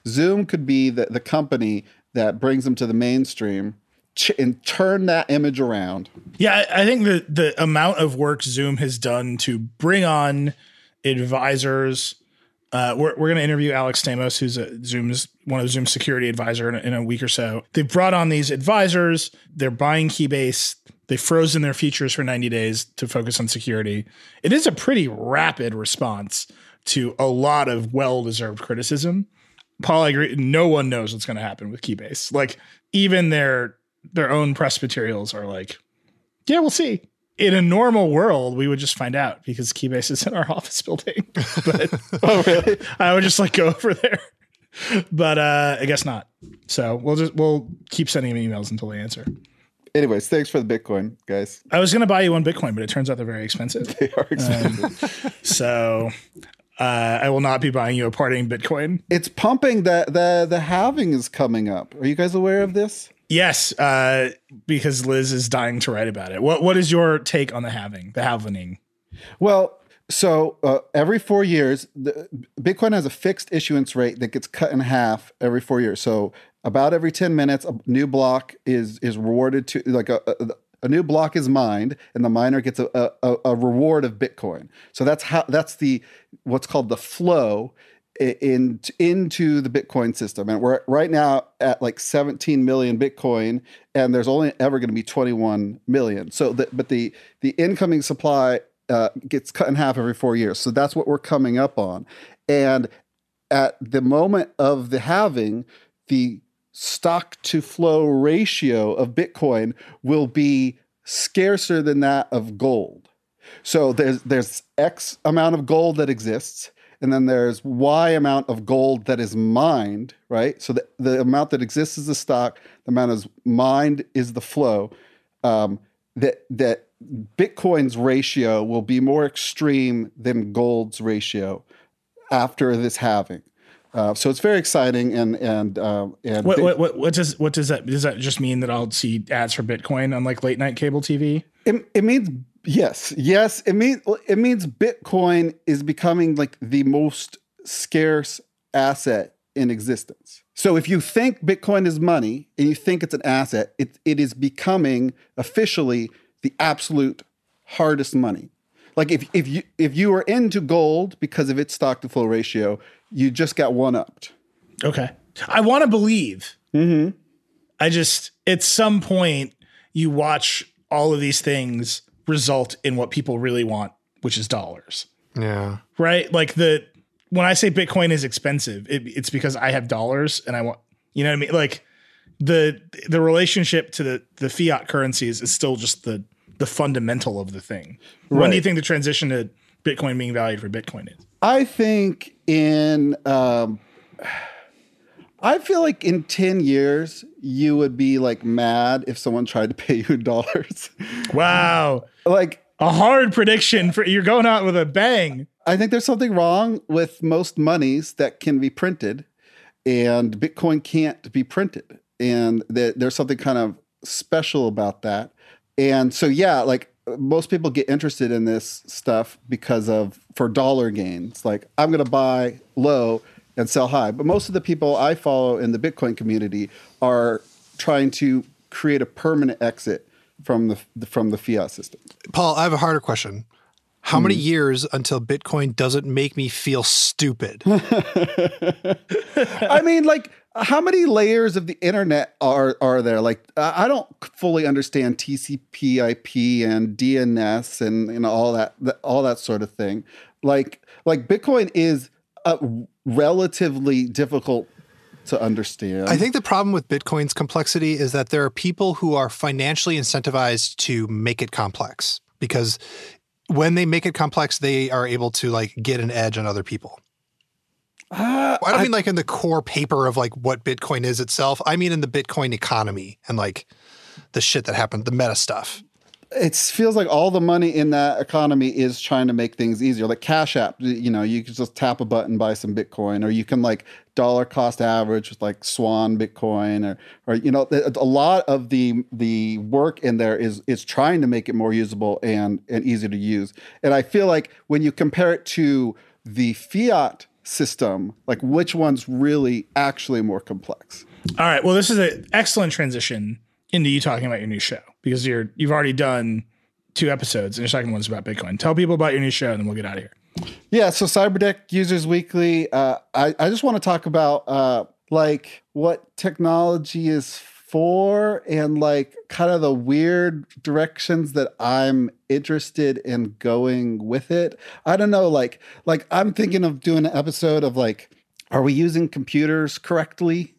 Zoom could be the, the company that brings them to the mainstream ch- and turn that image around. Yeah, I, I think the the amount of work Zoom has done to bring on advisors. Uh, we're we're going to interview Alex Stamos, who's a Zoom's one of Zoom's security advisor in a, in a week or so. They've brought on these advisors. They're buying Keybase. They've frozen their features for 90 days to focus on security. It is a pretty rapid response to a lot of well deserved criticism. Paul, I agree. No one knows what's going to happen with Keybase. Like even their their own press materials are like, yeah, we'll see. In a normal world, we would just find out because Keybase is in our office building. But Oh, really? I would just like go over there. But uh, I guess not. So we'll just we'll keep sending them emails until they answer. Anyways, thanks for the Bitcoin, guys. I was going to buy you one Bitcoin, but it turns out they're very expensive. They are expensive. So uh, I will not be buying you a parting Bitcoin. it's pumping. The the the halving is coming up. Are you guys aware of this? Yes, uh, because Liz is dying to write about it. What What is your take on the halving, the halvening? Well, so uh, every four years, the, Bitcoin has a fixed issuance rate that gets cut in half every four years. So about every ten minutes, a new block is is rewarded to like a. a a new block is mined, and the miner gets a, a, a reward of Bitcoin. So that's how that's the what's called the flow in into the Bitcoin system. And we're right now at like 17 million Bitcoin, and there's only ever going to be 21 million. So, the, but the the incoming supply uh, gets cut in half every four years. So that's what we're coming up on. And at the moment of the halving, the stock to flow ratio of Bitcoin will be scarcer than that of gold. So there's there's X amount of gold that exists, and then there's Y amount of gold that is mined, right? So the, the amount that exists is the stock, the amount is mined is the flow. Um, that that Bitcoin's ratio will be more extreme than gold's ratio after this halving. Uh, so it's very exciting, and and um, and What, what what what does what does that does that just mean that I'll see ads for Bitcoin on like late night cable TV? It, it means yes, yes. It means it means Bitcoin is becoming like the most scarce asset in existence. So if you think Bitcoin is money and you think it's an asset, it, it is becoming officially the absolute hardest money. Like if, if you if you are into gold because of its stock to flow ratio, you just got one upped. Okay, I want to believe. Mm-hmm. I just at some point you watch all of these things result in what people really want, which is dollars. Yeah. right? Like the when I say Bitcoin is expensive, it, it's because I have dollars and I want, you know what I mean? Like the the relationship to the the fiat currencies is still just the the fundamental of the thing. When do you think the transition to Bitcoin being valued for Bitcoin is? I think in um, I feel like in 10 years you would be like mad if someone tried to pay you dollars. Wow, like a hard prediction for you're going out with a bang. I think there's something wrong with most monies that can be printed and Bitcoin can't be printed. And that there's something kind of special about that. And so yeah, like most people get interested in this stuff because of for dollar gains. Like I'm going to buy low and sell high. But most of the people I follow in the Bitcoin community are trying to create a permanent exit from the from the fiat system. Paul, I have a harder question. How many hmm. years until Bitcoin doesn't make me feel stupid? I mean, like, how many layers of the internet are are there? Like, I don't fully understand TCP/IP and DNS and know all that all that sort of thing. Like, like Bitcoin is uh, relatively difficult to understand. I think the problem with Bitcoin's complexity is that there are people who are financially incentivized to make it complex because when they make it complex, they are able to like get an edge on other people. Uh, I don't mean like in the core paper of like what Bitcoin is itself. I mean in the Bitcoin economy and like the shit that happened, the meta stuff. it feels like all the money in that economy is trying to make things easier. Like Cash App, you know, you can just tap a button, buy some Bitcoin, or you can like dollar cost average with like Swan Bitcoin, or or you know, a lot of the the work in there is is trying to make it more usable and and easier to use. And I feel like when you compare it to the fiat system, like which one's really actually more complex? All right. Well, this is an excellent transition into you talking about your new show because you're you've already done two episodes and your second one's about Bitcoin. Tell people about your new show and then we'll get out of here. Yeah, so Cyberdeck Users Weekly. Uh, I I just want to talk about uh, like what technology is for and like kind of the weird directions that I'm interested in going with it. I don't know, like like I'm thinking of doing an episode of like, are we using computers correctly?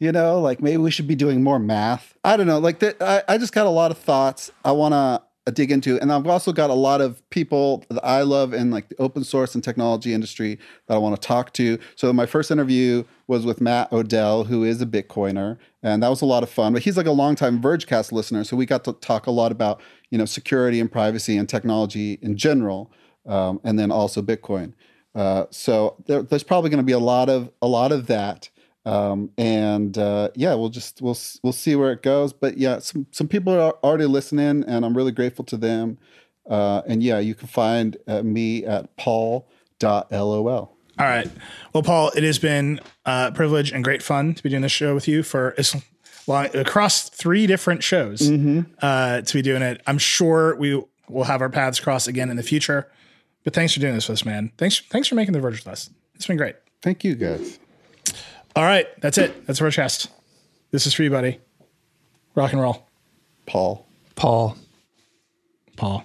You know, like maybe we should be doing more math. I don't know. Like that, I, I just got a lot of thoughts I uh, dig into, and I've also got a lot of people that I love in like the open source and technology industry that I want to talk to. So my first interview was with Matt Odell, who is a Bitcoiner, and that was a lot of fun. But he's like a longtime Vergecast listener, so we got to talk a lot about you know security and privacy and technology in general, um, and then also Bitcoin. Uh, so there, there's probably going to be a lot of a lot of that. Um, and uh, yeah, we'll just we'll we'll see where it goes. But yeah, some some people are already listening, and I'm really grateful to them. Uh, and yeah, you can find uh, me at paul.lol. All right. Well, Paul, it has been a privilege and great fun to be doing this show with you for as long across three different shows mm-hmm. uh, to be doing it. I'm sure we will have our paths cross again in the future. But thanks for doing this with us, man. Thanks, thanks for making the Verge with us. It's been great. Thank you, guys. All right, that's it. That's our chest. This is for you, buddy. Rock and roll. Paul. Paul. Paul.